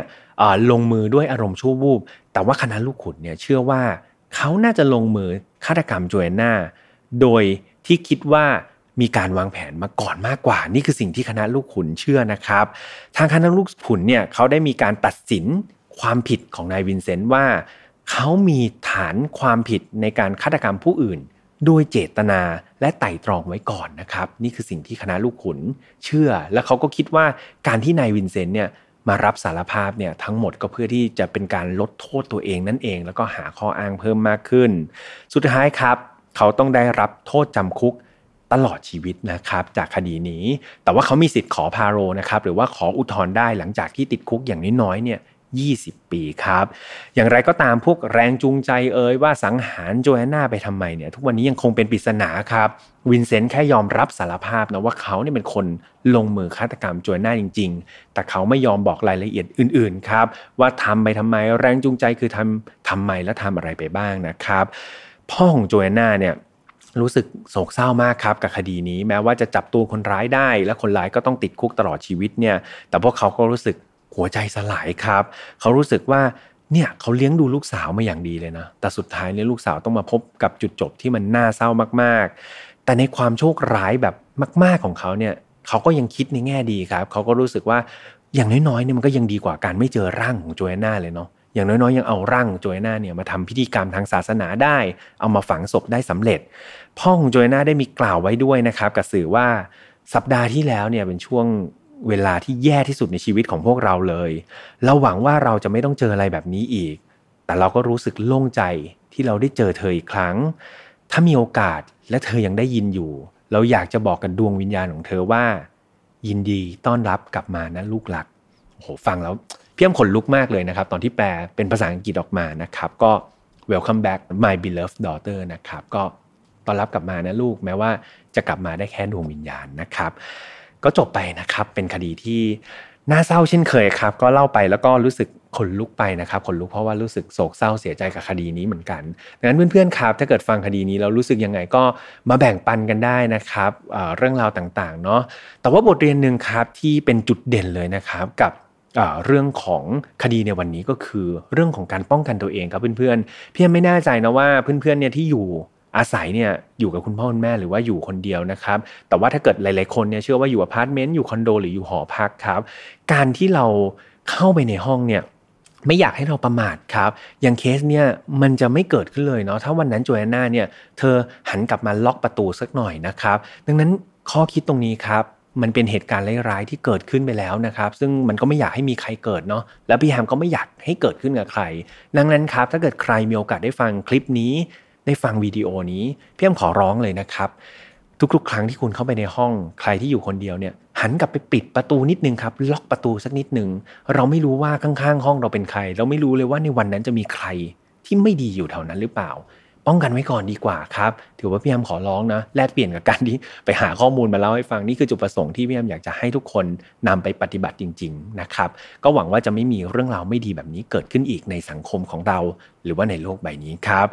ลงมือด้วยอารมณ์ชั่ววูบแต่ว่าคณะลูกขุนเนี่ยเชื่อว่าเขาน่าจะลงมือฆาตกรรมโจแอนนาโดยที่คิดว่ามีการวางแผนมาก่อนมากกว่า นี่คือสิ่งที่คณะลูกขุนเชื่อนะครับ ทางคณะลูกขุนเนี่ยเขาได้มีการตัดสินความผิดของนายวินเซนต์ว่า เขามีฐานความผิดในการฆาตกรรมผู้อื่น โดยเจตนาและไต่ตรองไว้ก่อนนะครับ นี่คือสิ่งที่คณะลูกขุนเชื่อ และเขาก็คิดว่าการที่นายวินเซนต์เนี่ยมารับสารภาพเนี่ยทั้งหมดก็เพื่อที่จะเป็นการลดโทษตัวเองนั่นเอง แล้วก็หาข้ออ้างเพิ่มมากขึ้น สุดท้ายครับ เขาต้องได้รับโทษจำคุกตลอดชีวิตนะครับจากคดีนี้ แต่ว่าเขามีสิทธิ์ขอพาโรนะครับหรือว่าขออุทธรณ์ได้หลังจากที่ติดคุกอย่างน้อยๆเนี่ย 20 ปีครับ อย่างไรก็ตามพวกแรงจูงใจเอ่ยว่าสังหารโจแอนนาไปทำไมเนี่ยทุกวันนี้ยังคงเป็นปริศนาครับวินเซนต์แค่ยอมรับสารภาพนะว่าเขาเนี่ยเป็นคนลงมือฆาตกรรมโจแอนนาจริง ๆ แต่เขาไม่ยอมบอกรายละเอียดอื่นๆครับว่าทำไปทำไมแรงจูงใจคือทำทำไมและทำอะไรไปบ้างนะครับพ่อของโจแอนนาเนี่ยรู้สึกโศกเศร้ามากครับกับคดีนี้แม้ว่าจะจับตัวคนร้ายได้ และคนร้ายก็ต้องติดคุกตลอดชีวิตเนี่ยแต่พวกเขาก็รู้สึก หัวใจสลายครับ เขารู้สึกว่าเนี่ยเขาเลี้ยงดูลูกสาวมาอย่างดีเลยนะ แต่สุดท้ายเนี่ยลูกสาวต้องมาพบกับจุดจบที่มันน่าเศร้ามากๆ แต่ในความโชคร้ายแบบมาก ๆของเขาเนี่ยเขาก็ยังคิดในแง่ดีครับ เขาก็รู้สึกว่าอย่างน้อยๆเนี่ยมันก็ยังดีกว่าการไม่เจอร่างของโจเอน่าเลยเนาะอย่างน้อยๆยังเอาร่างโจเอน่าเนี่ยมาทำพิธีกรรมทางศาสนาได้ เอามาฝังศพได้สำเร็จ พ่อของโจเอน่าได้มีกล่าวไว้ด้วยนะครับกับสื่อว่าสัปดาห์ที่แล้วเนี่ยเป็นช่วง เวลาที่แย่ที่สุดในชีวิตของพวกเราเลย เราหวังว่าเราจะไม่ต้องเจออะไรแบบนี้อีก แต่เราก็รู้สึกโล่งใจที่เราได้เจอเธออีกครั้ง ถ้ามีโอกาสและเธอยังได้ยินอยู่ เราอยากจะบอกกับดวงวิญญาณของเธอว่า ยินดีต้อนรับกลับมานะลูกหลักโอ้โหฟังแล้วเพี้ยมขนลุกมากเลยนะครับ ตอนที่แปลเป็นภาษาอังกฤษออกมานะครับ ก็ welcome back my beloved daughter นะครับ ก็ต้อนรับกลับมานะลูกแม้ว่าจะกลับมาได้แค่ดวงวิญญาณนะครับ ก็จบไปนะครับ เป็นคดีที่น่าเศร้าเช่นเคยครับ ก็เล่าไปแล้วก็รู้สึกขนลุกไปนะครับขนลุกเพราะว่ารู้สึกโศกเศร้าเสียใจกับคดีนี้เหมือนกันดังนั้นเพื่อนๆครับ ถ้าเกิดฟังคดีนี้แล้วรู้สึกยังไงก็มาแบ่งปันกันได้นะครับเรื่องราวต่างๆเนาะแต่ว่าบทเรียนหนึ่งครับที่เป็นจุดเด่นเลยนะครับกับเรื่องของคดีในวันนี้ก็คือเรื่องของการป้องกันตัวเองครับเพื่อนๆพี่ไม่แน่ใจนะว่าเพื่อนๆเนี่ยที่อยู่ อาศัยเนี่ยอยู่กับคุณพ่อคุณแม่หรือว่าอยู่คนเดียวนะครับ แต่ว่าถ้าเกิดหลาย ๆ คนเนี่ยเชื่อว่าอยู่อพาร์ตเมนต์อยู่คอนโดหรืออยู่หอพักครับ การที่เราเข้าไปในห้องเนี่ยไม่อยากให้เราประมาทครับ อย่างเคสเนี่ยมันจะไม่เกิดขึ้นเลยเนาะ ถ้าวันนั้นโจแอนนาเนี่ยเธอหันกลับมาล็อกประตูสักหน่อยนะครับ ดังนั้นข้อคิดตรงนี้ครับมันเป็นเหตุการณ์ร้ายๆที่เกิดขึ้นไปแล้วนะครับ ซึ่งมันก็ไม่อยากให้มีใครเกิดเนาะแล้วพี่แฮมก็ไม่อยากให้เกิดขึ้นกับใคร ดังนั้นครับ ถ้าเกิดใครมีโอกาสได้ฟังคลิปนี้ ได้ฟังวิดีโอนี้พี่แอมขอร้องเลยนะครับ ทุกๆ ครั้งที่คุณเข้าไปในห้องใครที่อยู่คนเดียวเนี่ย หันกลับไปปิดประตูนิดนึงครับ ล็อกประตูสักนิดนึง เราไม่รู้ว่าข้างๆ ห้องเราเป็นใคร เราไม่รู้เลยว่าในวันนั้นจะมีใครที่ไม่ดีอยู่แถวนั้นหรือเปล่า ป้องกันไว้ก่อนดีกว่าครับ ถือว่าพี่แอมขอร้องนะแลกเปลี่ยนกับการที่ไปหาข้อมูลมาเล่าให้ฟังนี่คือจุดประสงค์ที่พี่แอมอยากจะให้ทุกคนนำไปปฏิบัติจริง ๆนะครับ ก็หวังว่าจะไม่มีเรื่องราวไม่ดีแบบนี้เกิดขึ้นอีกในสังคมของเรา หรือว่าในโลกใบนี้ครับ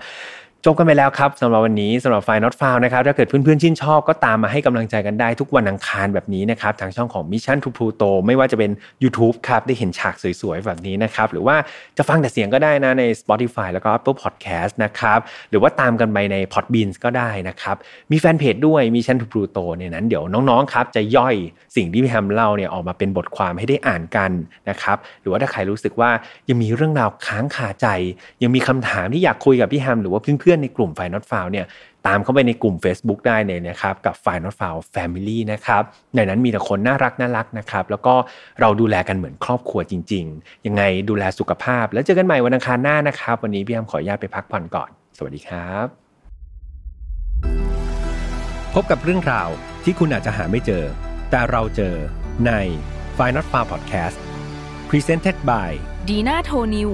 จบกันไปแล้วครับสำหรับวันนี้สำหรับไฟน์นอตฟาวนะครับถ้าเกิดเพื่อนๆชื่นชอบก็ตามมาให้กำลังใจกันได้ทุกวันอังคารแบบนี้นะครับทางช่องของ Mission to Pluto ไม่ว่าจะเป็น YouTube ครับได้เห็นฉากสวยๆแบบนี้นะครับหรือว่าจะฟังแต่เสียงก็ได้นะใน Spotify แล้วก็ Apple Podcast นะครับหรือว่าตามกันไปใน Podbean ก็ได้นะครับมีแฟนเพจด้วย Mission to Pluto เนี่ยนั้นเดี๋ยวน้องๆครับจะย่อยสิ่งที่พี่แฮมเล่าเนี่ยออกมาเป็นบทความให้ได้อ่านกันนะครับหรือว่าถ้าใครรู้สึกว่ายังมีเรื่องราวค้างคาใจ ยังมีคำถามที่อยากคุยกับพี่แฮมหรือว่าเพื่อนๆในกลุ่ม File Not Found เนี่ยตามเข้าไปในกลุ่ม Facebook ได้เลยนะครับกับ File Not Found Family นะครับในนั้นมีแต่คนน่ารักน่ารักนะครับแล้วก็เราดูแลกันเหมือนครอบครัวจริง ๆ ยังไงดูแลสุขภาพ แล้วเจอกันใหม่วันอังคารหน้านะครับ วันนี้พี่แอมขออนุญาตไปพักผ่อนก่อน สวัสดีครับ พบกับเรื่องราวที่คุณอาจจะหาไม่เจอ แต่เราเจอใน f i n a l f a r Podcast Presented by ดีน่าโทนิว